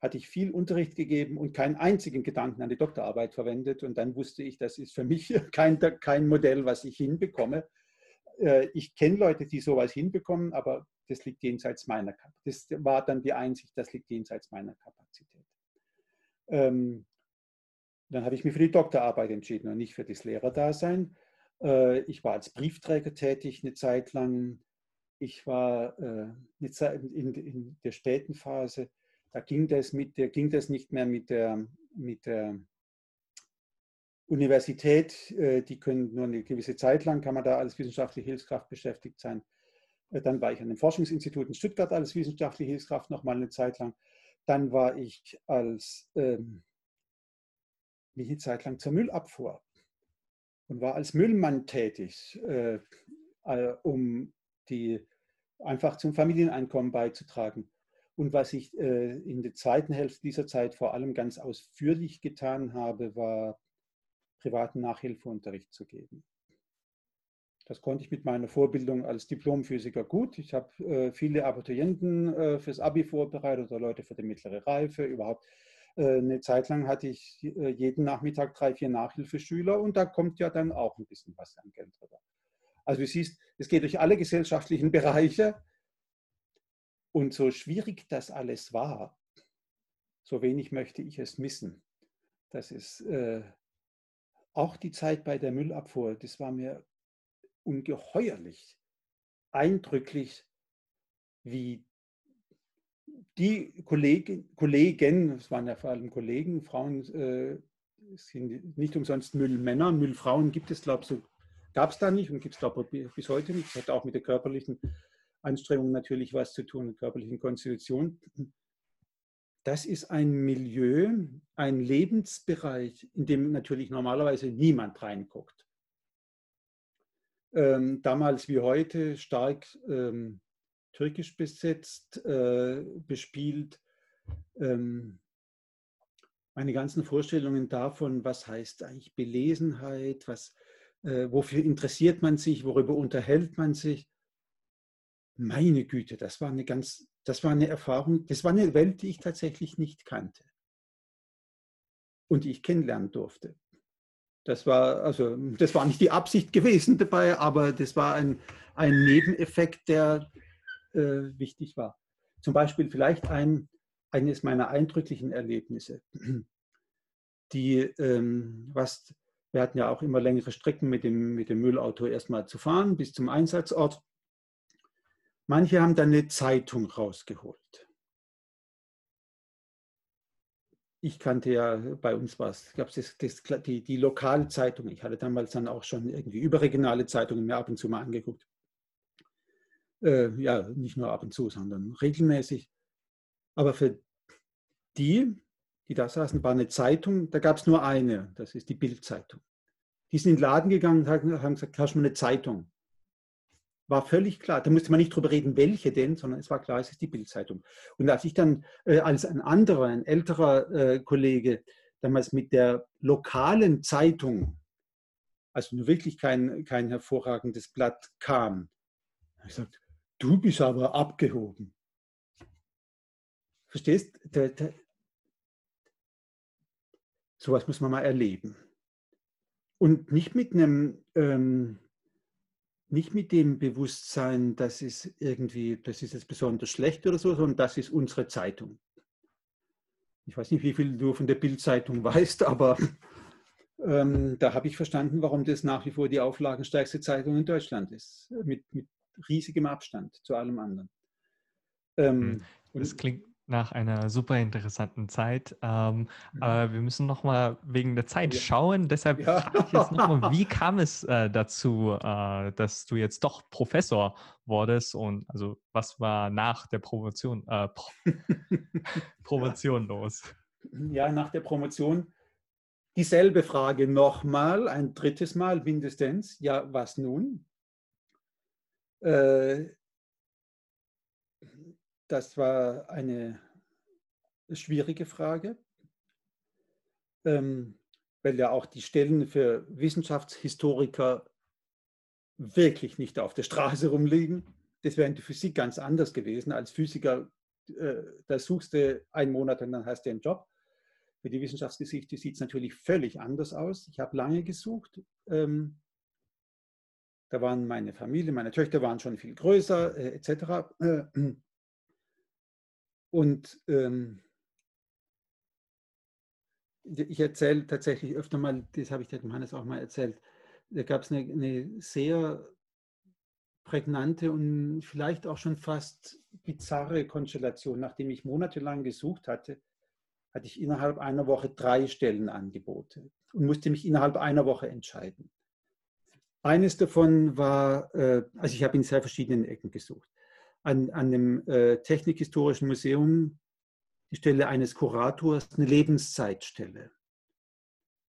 hatte ich viel Unterricht gegeben und keinen einzigen Gedanken an die Doktorarbeit verwendet. Und dann wusste ich, das ist für mich kein, kein Modell, was ich hinbekomme. Äh, ich kenne Leute, die sowas hinbekommen, aber das liegt jenseits meiner Kapazität. Das war dann die Einsicht, das liegt jenseits meiner Kapazität. Ähm, dann habe ich mich für die Doktorarbeit entschieden und nicht für das Lehrerdasein. Äh, ich war als Briefträger tätig eine Zeit lang. Ich war äh, in, in der späten Phase, da ging das, mit der, ging das nicht mehr mit der, mit der Universität. Äh, die können nur eine gewisse Zeit lang, kann man da als wissenschaftliche Hilfskraft beschäftigt sein. Dann war ich an dem Forschungsinstitut in Stuttgart als wissenschaftliche Hilfskraft noch mal eine Zeit lang. Dann war ich als ähm, eine Zeit lang zur Müllabfuhr und war als Müllmann tätig, äh, äh, um die einfach zum Familieneinkommen beizutragen. Und was ich äh, in der zweiten Hälfte dieser Zeit vor allem ganz ausführlich getan habe, war privaten Nachhilfeunterricht zu geben. Das konnte ich mit meiner Vorbildung als Diplomphysiker gut. Ich habe äh, viele Abiturienten äh, fürs Abi vorbereitet oder Leute für die mittlere Reife. Überhaupt äh, eine Zeit lang hatte ich äh, jeden Nachmittag drei, vier Nachhilfeschüler und da kommt ja dann auch ein bisschen was an Geld drüber. Also du siehst, es geht durch alle gesellschaftlichen Bereiche und so schwierig das alles war, so wenig möchte ich es missen. Das ist äh, auch die Zeit bei der Müllabfuhr, das war mir ungeheuerlich eindrücklich, wie die Kollegen, Kollegen, es waren ja vor allem Kollegen, Frauen äh, sind nicht umsonst Müllmänner, Müllfrauen gibt es, glaube ich, so, gab es da nicht und gibt es, glaube ich, bis heute nicht. Das hat auch mit der körperlichen Anstrengung natürlich was zu tun, der körperlichen Konstitution. Das ist ein Milieu, ein Lebensbereich, in dem natürlich normalerweise niemand reinguckt. ähm, damals wie heute stark ähm, türkisch besetzt, äh, bespielt. Ähm, meine ganzen Vorstellungen davon, was heißt eigentlich Belesenheit, was, äh, wofür interessiert man sich, worüber unterhält man sich. Meine Güte, das war eine ganz, das war eine Erfahrung, das war eine Welt, die ich tatsächlich nicht kannte und die ich kennenlernen durfte. Das war, also, das war nicht die Absicht gewesen dabei, aber das war ein, ein Nebeneffekt, der äh, wichtig war. Zum Beispiel vielleicht ein, eines meiner eindrücklichen Erlebnisse. Die, ähm, was, wir hatten ja auch immer längere Strecken mit dem, mit dem Müllauto erstmal zu fahren bis zum Einsatzort. Manche haben dann eine Zeitung rausgeholt. Ich kannte ja bei uns was, gab es die, die lokale Zeitung. Ich hatte damals dann auch schon irgendwie überregionale Zeitungen mir ab und zu mal angeguckt. Äh, ja, nicht nur ab und zu, sondern regelmäßig. Aber für die, die da saßen, war eine Zeitung, da gab es nur eine, das ist die Bildzeitung. Die sind in den Laden gegangen und haben gesagt, hast du eine Zeitung? War völlig klar. Da musste man nicht drüber reden, welche denn, sondern es war klar, es ist die Bildzeitung. Und als ich dann äh, als ein anderer, ein älterer äh, Kollege damals mit der lokalen Zeitung, also nur wirklich kein, kein hervorragendes Blatt kam, habe ich gesagt, du bist aber abgehoben. Verstehst? Der, der, sowas muss man mal erleben. Und nicht mit einem, ähm, nicht mit dem Bewusstsein, das ist irgendwie, das ist jetzt besonders schlecht oder so, sondern das ist unsere Zeitung. Ich weiß nicht, wie viel du von der Bildzeitung weißt, aber ähm, da habe ich verstanden, warum das nach wie vor die auflagenstärkste Zeitung in Deutschland ist. Mit, mit riesigem Abstand zu allem anderen. Ähm, hm. das klingt nach einer super interessanten Zeit. Ähm, mhm. Aber wir müssen nochmal wegen der Zeit ja. schauen. Deshalb ja. frage ich jetzt nochmal, wie kam es äh, dazu, äh, dass du jetzt doch Professor wurdest? Und also was war nach der Promotion, äh, Pro Promotion ja. los? Ja, nach der Promotion dieselbe Frage nochmal, ein drittes Mal mindestens. Ja, was nun? Äh, das war eine schwierige Frage, ähm, weil ja auch die Stellen für Wissenschaftshistoriker wirklich nicht auf der Straße rumliegen. Das wäre in der Physik ganz anders gewesen. Als Physiker, äh, da suchst du einen Monat und dann hast du einen Job. Für die Wissenschaftsgeschichte sieht es natürlich völlig anders aus. Ich habe lange gesucht. Ähm, da waren meine Familie, meine Töchter waren schon viel größer, äh, etc. Und ähm, ich erzähle tatsächlich öfter mal, das habe ich dem Hannes auch mal erzählt, da gab es eine, eine sehr prägnante und vielleicht auch schon fast bizarre Konstellation. Nachdem ich monatelang gesucht hatte, hatte ich innerhalb einer Woche drei Stellenangebote und musste mich innerhalb einer Woche entscheiden. Eines davon war, äh, also ich habe in sehr verschiedenen Ecken gesucht an, an dem äh, Technikhistorischen Museum die Stelle eines Kurators, eine Lebenszeitstelle,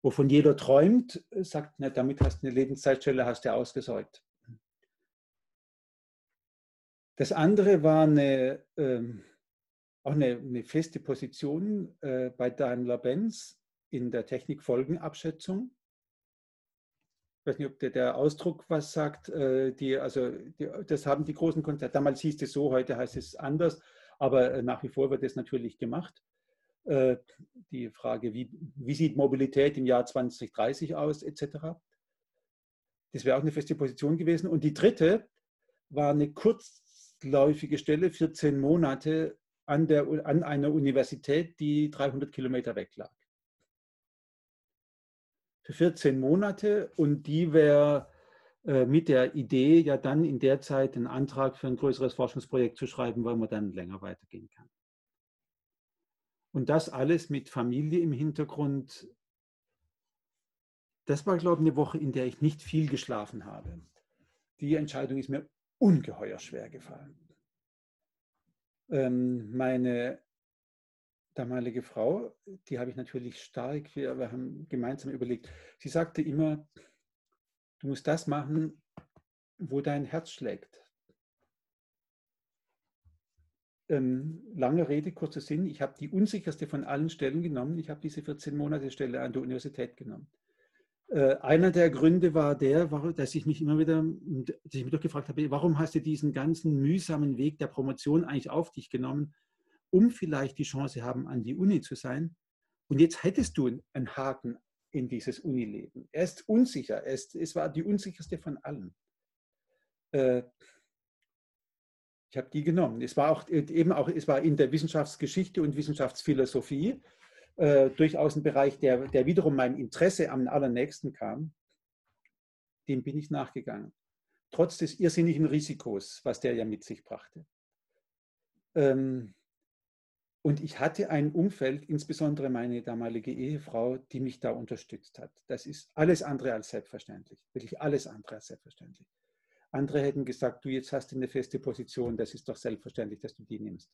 wovon jeder träumt, sagt, na, damit hast du eine Lebenszeitstelle, hast du ausgesäugt. Das andere war eine, ähm, auch eine, eine, feste Position äh, bei Daimler-Benz in der Technikfolgenabschätzung ich weiß nicht, ob der, der Ausdruck was sagt, äh, die, also die, das haben die großen Konzerne, damals hieß es so, heute heißt es anders, aber äh, nach wie vor wird das natürlich gemacht. Äh, die Frage, wie, wie sieht Mobilität im Jahr 2030 aus, etc. Das wäre auch eine feste Position gewesen. Und die dritte war eine kurzläufige Stelle, 14 Monate an, der, an einer Universität, die 300 Kilometer weg lag für 14 Monate und die wäre äh, mit der Idee, ja dann in der Zeit einen Antrag für ein größeres Forschungsprojekt zu schreiben, weil man dann länger weitergehen kann. Und das alles mit Familie im Hintergrund. Das war, glaube ich, eine Woche, in der ich nicht viel geschlafen habe. Die Entscheidung ist mir ungeheuer schwer gefallen. Ähm, meine damalige Frau, die habe ich natürlich stark, wir, wir haben gemeinsam überlegt, sie sagte immer, du musst das machen, wo dein Herz schlägt. Ähm, lange Rede, kurzer Sinn. Ich habe die unsicherste von allen Stellen genommen. Ich habe diese 14 Monate Stelle an der Universität genommen. Äh, einer der Gründe war der, dass ich mich immer wieder, dass ich mich doch gefragt habe, warum hast du diesen ganzen mühsamen Weg der Promotion eigentlich auf dich genommen, um vielleicht die Chance haben, an die Uni zu sein? Und jetzt hättest du einen Haken in dieses Unileben. Er ist unsicher. Er ist, es war die unsicherste von allen. Äh, ich habe die genommen. Es war auch eben auch, es war in der Wissenschaftsgeschichte und Wissenschaftsphilosophie äh, durchaus ein Bereich, der, der wiederum meinem Interesse am allernächsten kam. Dem bin ich nachgegangen. Trotz des irrsinnigen Risikos, was der ja mit sich brachte. Ähm, und ich hatte ein Umfeld, insbesondere meine damalige Ehefrau, die mich da unterstützt hat. Das ist alles andere als selbstverständlich. Wirklich alles andere als selbstverständlich. Andere hätten gesagt, du jetzt hast eine feste Position, das ist doch selbstverständlich, dass du die nimmst.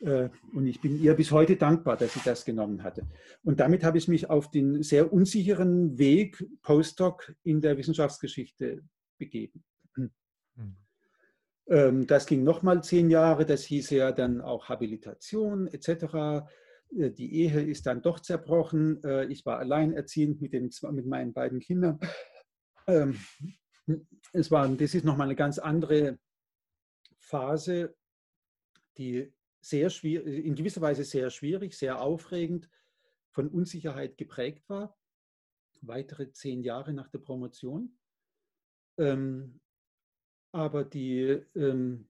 Äh, und ich bin ihr bis heute dankbar, dass sie das genommen hatte. Und damit habe ich mich auf den sehr unsicheren Weg Postdoc in der Wissenschaftsgeschichte begeben. Mhm. Das ging nochmal zehn Jahre, das hieß ja dann auch Habilitation etc. Äh, die Ehe ist dann doch zerbrochen. Äh, ich war alleinerziehend mit, den, mit meinen beiden Kindern. Ähm, es war, das ist nochmal eine ganz andere Phase, die sehr schwierig, in gewisser Weise sehr schwierig, sehr aufregend, von Unsicherheit geprägt war. Weitere zehn Jahre nach der Promotion. Ähm, aber die, ähm,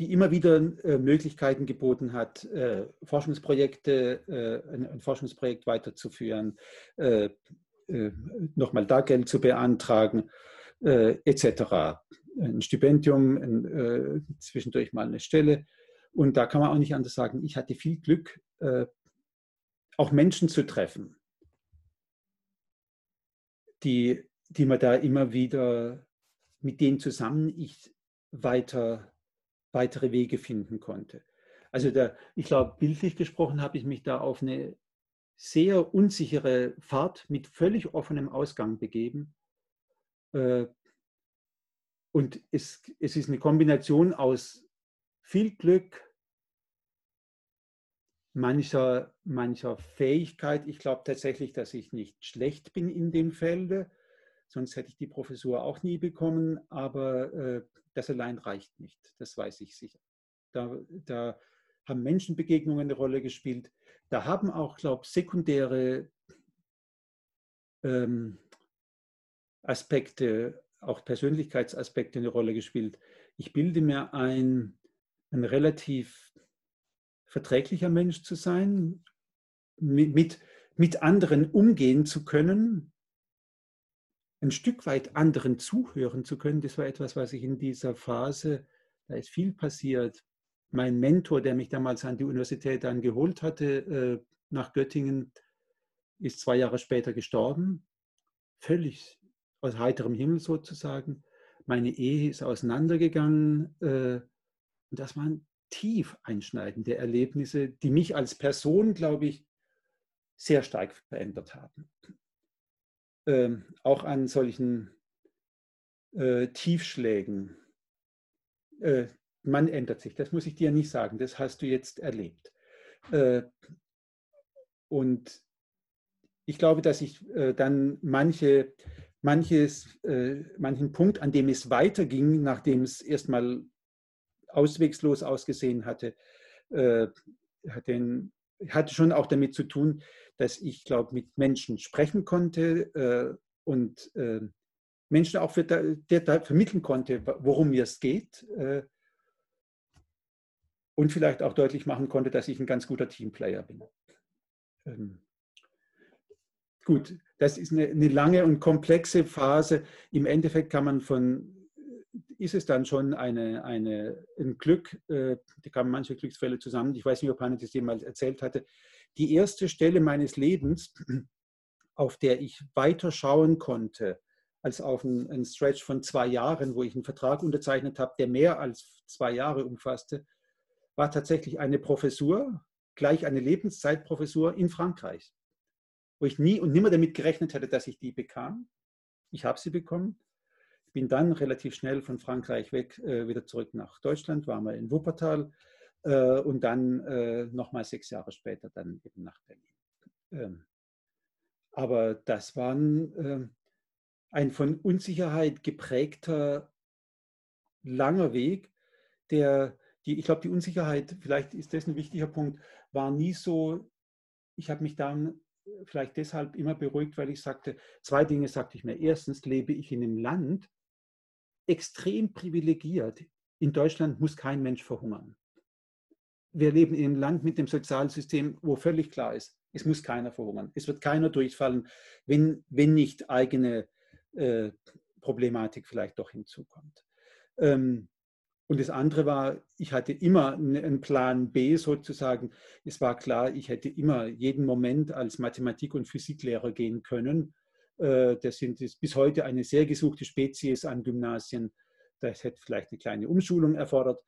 die immer wieder äh, Möglichkeiten geboten hat, äh, Forschungsprojekte, äh, ein, Forschungsprojekt weiterzuführen, nochmal da Geld zu beantragen etc. Ein Stipendium, ein, zwischendurch mal eine Stelle. Und da kann man auch nicht anders sagen, ich hatte viel Glück, auch Menschen zu treffen, die, die man da immer wieder, mit denen zusammen ich weiter, weitere Wege finden konnte. Also der, ich glaube, bildlich gesprochen habe ich mich da auf eine sehr unsichere Fahrt mit völlig offenem Ausgang begeben äh, und es, es ist eine Kombination aus viel Glück, mancher, mancher Fähigkeit. Ich glaube tatsächlich, dass ich nicht schlecht bin in dem Felde, sonst hätte ich die Professur auch nie bekommen, aber äh, das allein reicht nicht, das weiß ich sicher. Da, da haben Menschenbegegnungen eine Rolle gespielt. Da haben auch, glaube ich, sekundäre ähm, Aspekte, auch Persönlichkeitsaspekte eine Rolle gespielt. Ich bilde mir ein, ein relativ verträglicher Mensch zu sein, mit, mit anderen umgehen zu können, ein Stück weit anderen zuhören zu können. Das war etwas, was ich in dieser Phase, da ist viel passiert. Mein Mentor, der mich damals an die Universität dann geholt hatte, äh, nach Göttingen, ist zwei Jahre später gestorben. Völlig aus heiterem Himmel sozusagen. Meine Ehe ist auseinandergegangen. Äh, und das waren tief einschneidende Erlebnisse, die mich als Person, glaube ich, sehr stark verändert haben. Ähm, auch an solchen äh, Tiefschlägen. Äh, man ändert sich, das muss ich dir nicht sagen, das hast du jetzt erlebt. Äh, und ich glaube, dass ich dann manche manches, manchen Punkt, an dem es weiterging, nachdem es erstmal auswegslos ausgesehen hatte, hat den, hatte schon auch damit zu tun, dass ich, glaube mit Menschen sprechen konnte äh, und äh, Menschen auch vermitteln konnte, worum mir es geht. Äh, und vielleicht auch deutlich machen konnte, dass ich ein ganz guter Teamplayer bin. Ähm, gut, das ist eine, eine, lange und komplexe Phase. Im Endeffekt kann man von, ist es dann schon eine, eine, ein Glück, äh, da kamen manche Glücksfälle zusammen. Ich weiß nicht, ob Hanne das jemals erzählt hatte. Die erste Stelle meines Lebens, auf der ich weiter schauen konnte, als auf einen, Stretch von zwei Jahren, wo ich einen Vertrag unterzeichnet habe, der mehr als zwei Jahre umfasste, war tatsächlich eine Professur, gleich eine Lebenszeitprofessur in Frankreich wo ich nie und nimmer damit gerechnet hätte, dass ich die bekam. Ich habe sie bekommen. bin dann relativ schnell von Frankreich weg äh, wieder zurück nach Deutschland, war mal in Wuppertal äh, und dann äh, nochmal sechs Jahre später dann eben nach Berlin. Ähm, aber das war ein, ähm, ein von Unsicherheit geprägter langer Weg, der, die, ich glaube, die Unsicherheit, vielleicht ist das ein wichtiger Punkt, war nie so, ich habe mich dann vielleicht deshalb immer beruhigt, weil ich sagte, zwei Dinge sagte ich mir. Erstens lebe ich in einem Land extrem privilegiert. In Deutschland muss kein Mensch verhungern. Wir leben in einem Land mit dem Sozialsystem, wo völlig klar ist, es muss keiner verhungern. Es wird keiner durchfallen, wenn, wenn nicht eigene äh, Problematik vielleicht doch hinzukommt. Ähm, und das andere war, ich hatte immer einen Plan B sozusagen. Es war klar, ich hätte immer jeden Moment als Mathematik- und Physiklehrer gehen können. Äh, das sind bis heute eine sehr gesuchte Spezies an Gymnasien. Das hätte vielleicht eine kleine Umschulung erfordert.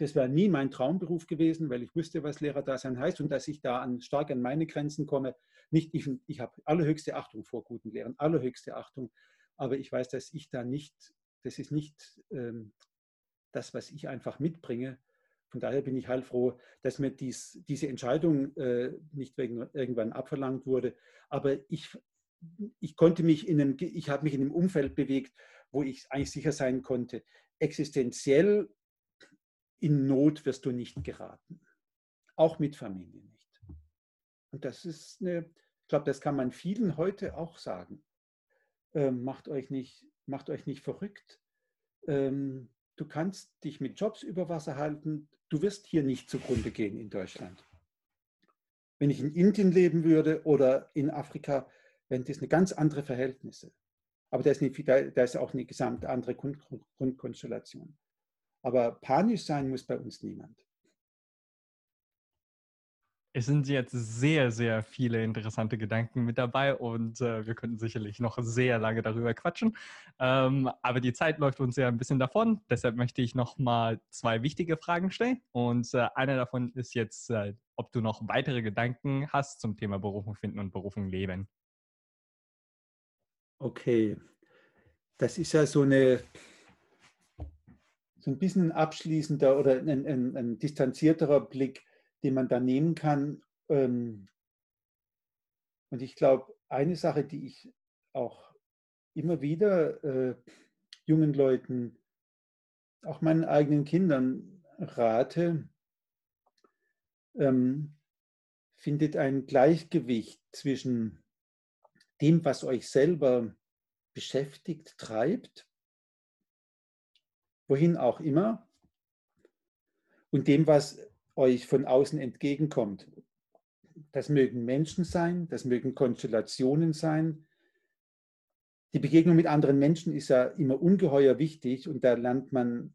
Das wäre nie mein Traumberuf gewesen, weil ich wusste, was Lehrerdasein heißt und dass ich da an, stark an meine Grenzen komme. Nicht, ich, ich habe allerhöchste Achtung vor guten Lehrern, allerhöchste Achtung. Aber ich weiß, dass ich da nicht, das ist nicht ähm, das, was ich einfach mitbringe. Von daher bin ich heilfroh, dass mir dies, diese Entscheidung äh, nicht wegen, irgendwann abverlangt wurde. Aber ich, ich konnte mich in einem, ich habe mich in einem Umfeld bewegt, wo ich eigentlich sicher sein konnte, existenziell in Not wirst du nicht geraten. Auch mit Familie nicht. Und das ist eine, ich glaube, das kann man vielen heute auch sagen. Ähm, macht, euch nicht, macht euch nicht verrückt. Ähm, du kannst dich mit Jobs über Wasser halten, du wirst hier nicht zugrunde gehen in Deutschland. Wenn ich in Indien leben würde oder in Afrika, wären das eine ganz andere Verhältnisse. Aber da ist, eine, da ist auch eine gesamt andere Grundkonstellation. Aber panisch sein muss bei uns niemand. Es sind jetzt sehr, sehr viele interessante Gedanken mit dabei und äh, wir könnten sicherlich noch sehr lange darüber quatschen. Ähm, aber die Zeit läuft uns ja ein bisschen davon. Deshalb möchte ich noch mal zwei wichtige Fragen stellen. Und äh, einer davon ist jetzt, äh, ob du noch weitere Gedanken hast zum Thema Berufung finden und Berufung leben. Okay, das ist ja so eine so ein bisschen abschließender oder ein, ein, ein distanzierterer Blick den man da nehmen kann. Ähm, und ich glaube, eine Sache, die ich auch immer wieder äh, jungen Leuten, auch meinen eigenen Kindern rate, ähm, findet ein Gleichgewicht zwischen dem, was euch selber beschäftigt, treibt, wohin auch immer, und dem, was euch von außen entgegenkommt. Das mögen Menschen sein, das mögen Konstellationen sein. Die Begegnung mit anderen Menschen ist ja immer ungeheuer wichtig und da lernt man,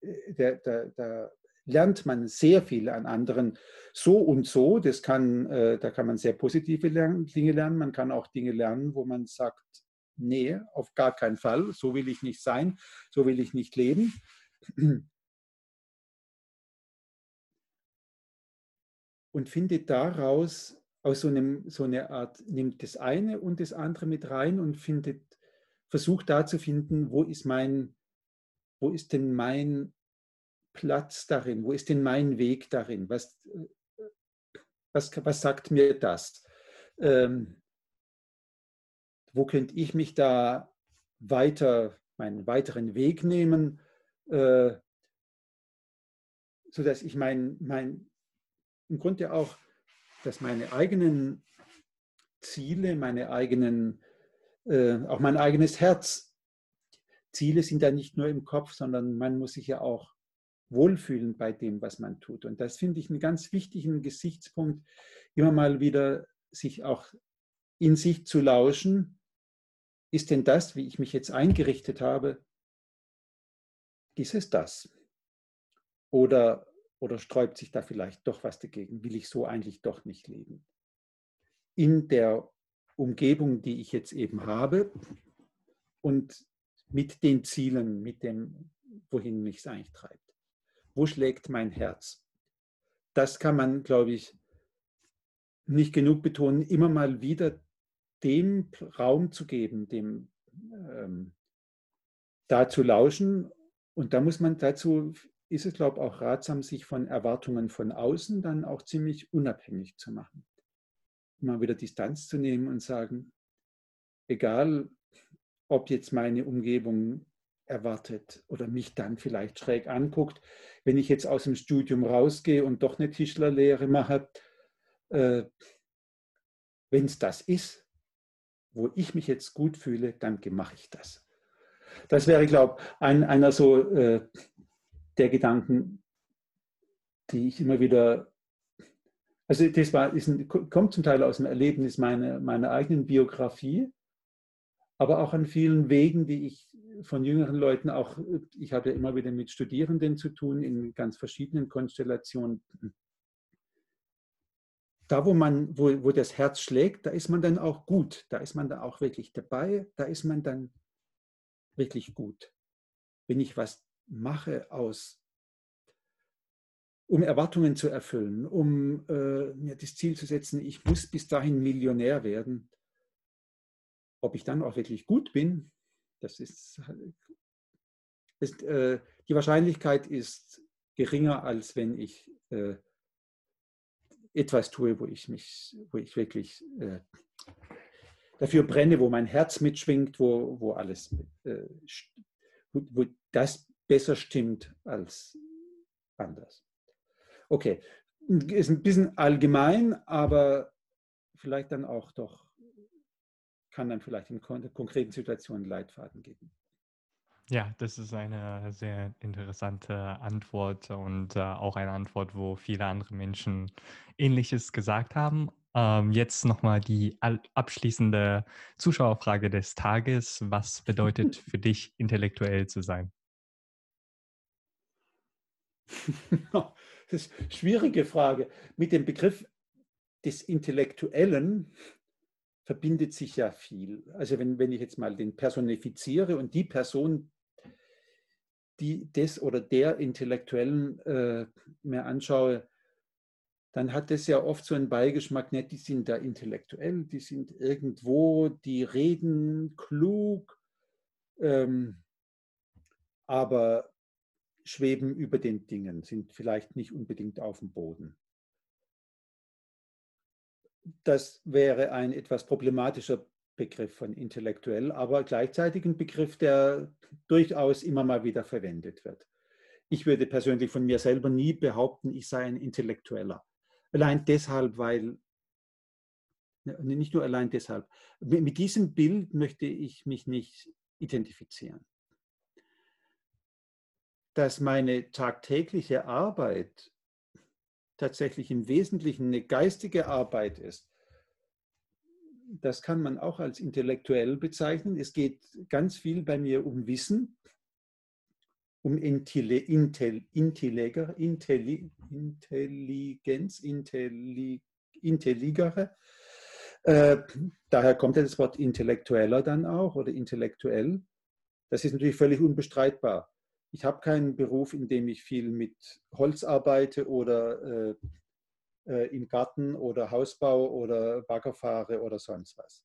äh, da, da, da lernt man sehr viel an anderen so und so. Das kann, äh, da kann man sehr positive Dinge lernen. Man kann auch Dinge lernen, wo man sagt, nee, auf gar keinen Fall, so will ich nicht sein, so will ich nicht leben. Und findet daraus aus so, einem, so einer Art, nimmt das eine und das andere mit rein und findet, versucht da zu finden, wo ist mein, wo ist denn mein Platz darin, wo ist denn mein Weg darin, was, was, was sagt mir das? Ähm, wo könnte ich mich da weiter, meinen weiteren Weg nehmen, äh, sodass ich mein, mein, im Grunde auch, dass meine eigenen Ziele, meine eigenen, äh, auch mein eigenes Herz, Ziele sind ja nicht nur im Kopf, sondern man muss sich ja auch wohlfühlen bei dem, was man tut. Und das finde ich einen ganz wichtigen Gesichtspunkt, immer mal wieder sich auch in sich zu lauschen. Ist denn das, wie ich mich jetzt eingerichtet habe, ist es das? Oder oder sträubt sich da vielleicht doch was dagegen? Will ich so eigentlich doch nicht leben? In der Umgebung, die ich jetzt eben habe und mit den Zielen, mit dem, wohin mich es eigentlich treibt. Wo schlägt mein Herz? Das kann man, glaube ich, nicht genug betonen, immer mal wieder dem Raum zu geben, dem ähm, da zu lauschen. Und da muss man dazu, ist es, glaube ich, auch ratsam, sich von Erwartungen von außen dann auch ziemlich unabhängig zu machen. Immer wieder Distanz zu nehmen und sagen, egal ob jetzt meine Umgebung erwartet oder mich dann vielleicht schräg anguckt, wenn ich jetzt aus dem Studium rausgehe und doch eine Tischlerlehre mache, äh, wenn es das ist, wo ich mich jetzt gut fühle, dann mache ich das. Das wäre, glaube ich, ein, einer so äh, der Gedanken, die ich immer wieder, also das war, ein, kommt zum Teil aus dem Erlebnis meiner, meiner eigenen Biografie, aber auch an vielen Wegen, die ich von jüngeren Leuten auch, ich habe ja immer wieder mit Studierenden zu tun in ganz verschiedenen Konstellationen. Da, wo man, wo, wo das Herz schlägt, da ist man dann auch gut, da ist man dann auch wirklich dabei, da ist man dann wirklich gut. Wenn ich was mache aus, um Erwartungen zu erfüllen, um äh, mir das Ziel zu setzen, ich muss bis dahin Millionär werden, ob ich dann auch wirklich gut bin, das ist, ist äh, die Wahrscheinlichkeit ist geringer, als wenn ich äh, etwas tue, wo ich mich, wo ich wirklich äh, dafür brenne, wo mein Herz mitschwingt, wo, wo alles, äh, wo, wo das besser stimmt als anders. Okay, ist ein bisschen allgemein, aber vielleicht dann auch doch kann dann vielleicht in konkreten Situationen Leitfaden geben. Ja, das ist eine sehr interessante Antwort und äh, auch eine Antwort, wo viele andere Menschen Ähnliches gesagt haben. Ähm, jetzt nochmal die abschließende Zuschauerfrage des Tages. Was bedeutet für dich intellektuell zu sein? Das ist eine schwierige Frage. Mit dem Begriff des Intellektuellen verbindet sich ja viel. Also wenn, wenn ich jetzt mal den personifiziere und die Person, die des oder der Intellektuellen äh, mir anschaue, dann hat das ja oft so einen Beigeschmack, nicht, die sind da intellektuell, die sind irgendwo, die reden klug, ähm, aber schweben über den Dingen, sind vielleicht nicht unbedingt auf dem Boden. Das wäre ein etwas problematischer Begriff von intellektuell, aber gleichzeitig ein Begriff, der durchaus immer mal wieder verwendet wird. Ich würde persönlich von mir selber nie behaupten, ich sei ein Intellektueller. Allein deshalb, weil, ne, nicht nur allein deshalb, mit diesem Bild möchte ich mich nicht identifizieren. Dass meine tagtägliche Arbeit tatsächlich im Wesentlichen eine geistige Arbeit ist, das kann man auch als intellektuell bezeichnen. Es geht ganz viel bei mir um Wissen, um Intelli Intel Intelliger, Intelli Intelligenz, Intelli Intelligere. Äh, daher kommt ja das Wort intellektueller dann auch oder intellektuell. Das ist natürlich völlig unbestreitbar ich habe keinen Beruf, in dem ich viel mit Holz arbeite oder äh, äh, im Garten oder Hausbau oder Bagger fahre oder sonst was.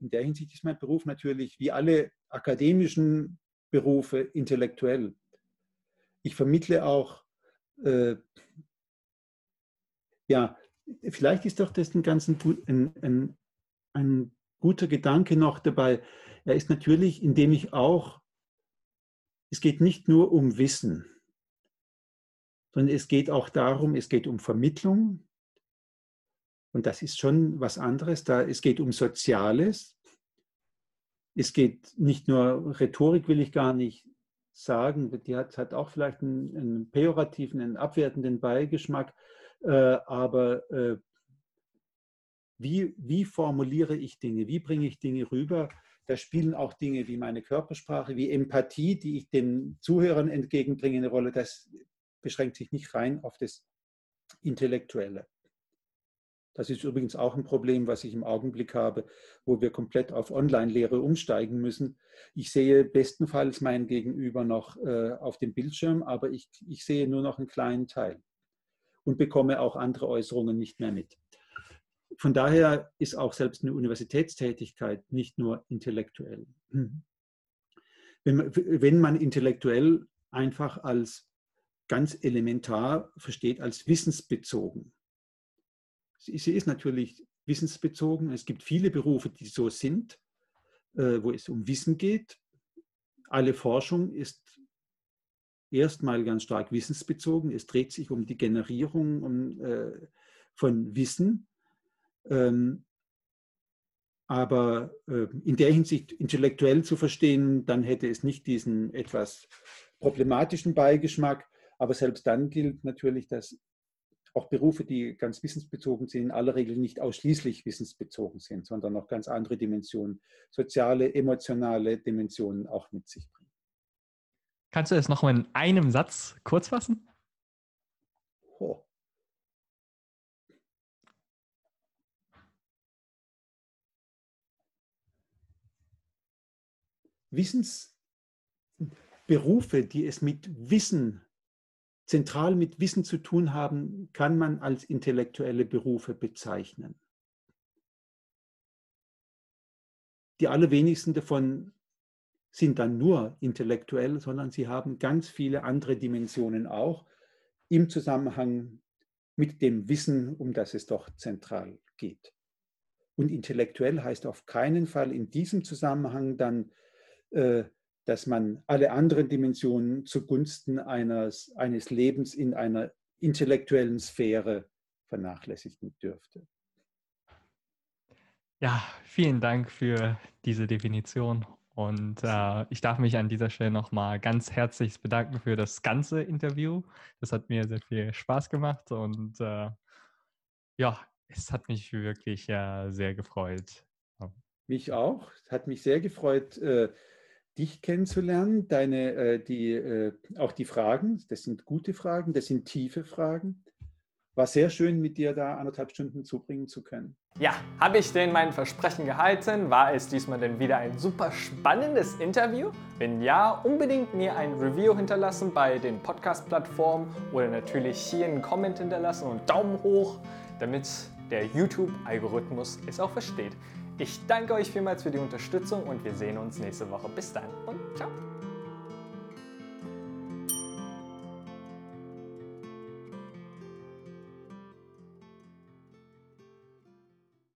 In der Hinsicht ist mein Beruf natürlich wie alle akademischen Berufe intellektuell. Ich vermittle auch, äh, ja, vielleicht ist doch das ein, ganz ein, ein, ein guter Gedanke noch dabei. Er ist natürlich, indem ich auch es geht nicht nur um Wissen, sondern es geht auch darum, es geht um Vermittlung. Und das ist schon was anderes. Da, es geht um Soziales. Es geht nicht nur, Rhetorik will ich gar nicht sagen, die hat, hat auch vielleicht einen, einen pejorativen, einen abwertenden Beigeschmack, äh, aber äh, wie, wie formuliere ich Dinge, wie bringe ich Dinge rüber, da spielen auch Dinge wie meine Körpersprache, wie Empathie, die ich den Zuhörern entgegenbringe, eine Rolle. Das beschränkt sich nicht rein auf das Intellektuelle. Das ist übrigens auch ein Problem, was ich im Augenblick habe, wo wir komplett auf Online-Lehre umsteigen müssen. Ich sehe bestenfalls mein Gegenüber noch äh, auf dem Bildschirm, aber ich, ich sehe nur noch einen kleinen Teil und bekomme auch andere Äußerungen nicht mehr mit von daher ist auch selbst eine Universitätstätigkeit nicht nur intellektuell. man, wenn man intellektuell einfach als ganz elementar versteht, als wissensbezogen. Sie, ist natürlich wissensbezogen. Es gibt viele Berufe, die so sind, äh, wo es um Wissen geht. Alle Forschung ist erstmal ganz stark wissensbezogen. Es dreht sich um die Generierung um, äh, von Wissen. Ähm, aber äh, in der Hinsicht intellektuell zu verstehen, dann hätte es nicht diesen etwas problematischen Beigeschmack. Aber selbst dann gilt natürlich, dass auch Berufe, die ganz wissensbezogen sind, in aller Regel nicht ausschließlich wissensbezogen sind, sondern noch ganz andere Dimensionen, soziale, emotionale Dimensionen auch mit sich bringen. Kannst du das noch mal in einem Satz kurz fassen? Oh. Wissensberufe, die es mit Wissen, zentral mit Wissen zu tun haben, kann man als intellektuelle Berufe bezeichnen. Die allerwenigsten davon sind dann nur intellektuell, sondern sie haben ganz viele andere Dimensionen auch im Zusammenhang mit dem Wissen, um das es doch zentral geht. Und intellektuell heißt auf keinen Fall in diesem Zusammenhang dann, äh, dass man alle anderen Dimensionen zugunsten eines, eines Lebens in einer intellektuellen Sphäre vernachlässigen dürfte. Ja, vielen Dank für diese Definition und äh, ich darf mich an dieser Stelle nochmal ganz herzlich bedanken für das ganze Interview. Das hat mir sehr viel Spaß gemacht und äh, ja, es hat mich wirklich äh, sehr gefreut. Mich auch. Es hat mich sehr gefreut, äh, dich kennenzulernen. Deine, äh, die, äh, auch die Fragen, das sind gute Fragen, das sind tiefe Fragen. War sehr schön, mit dir da anderthalb Stunden zubringen zu können. Ja, habe ich denn mein Versprechen gehalten? War es diesmal denn wieder ein super spannendes Interview? Wenn ja, unbedingt mir ein Review hinterlassen bei den Podcast-Plattformen oder natürlich hier einen Comment hinterlassen und Daumen hoch, damit der YouTube-Algorithmus es auch versteht. Ich danke euch vielmals für die Unterstützung und wir sehen uns nächste Woche. Bis dann und ciao!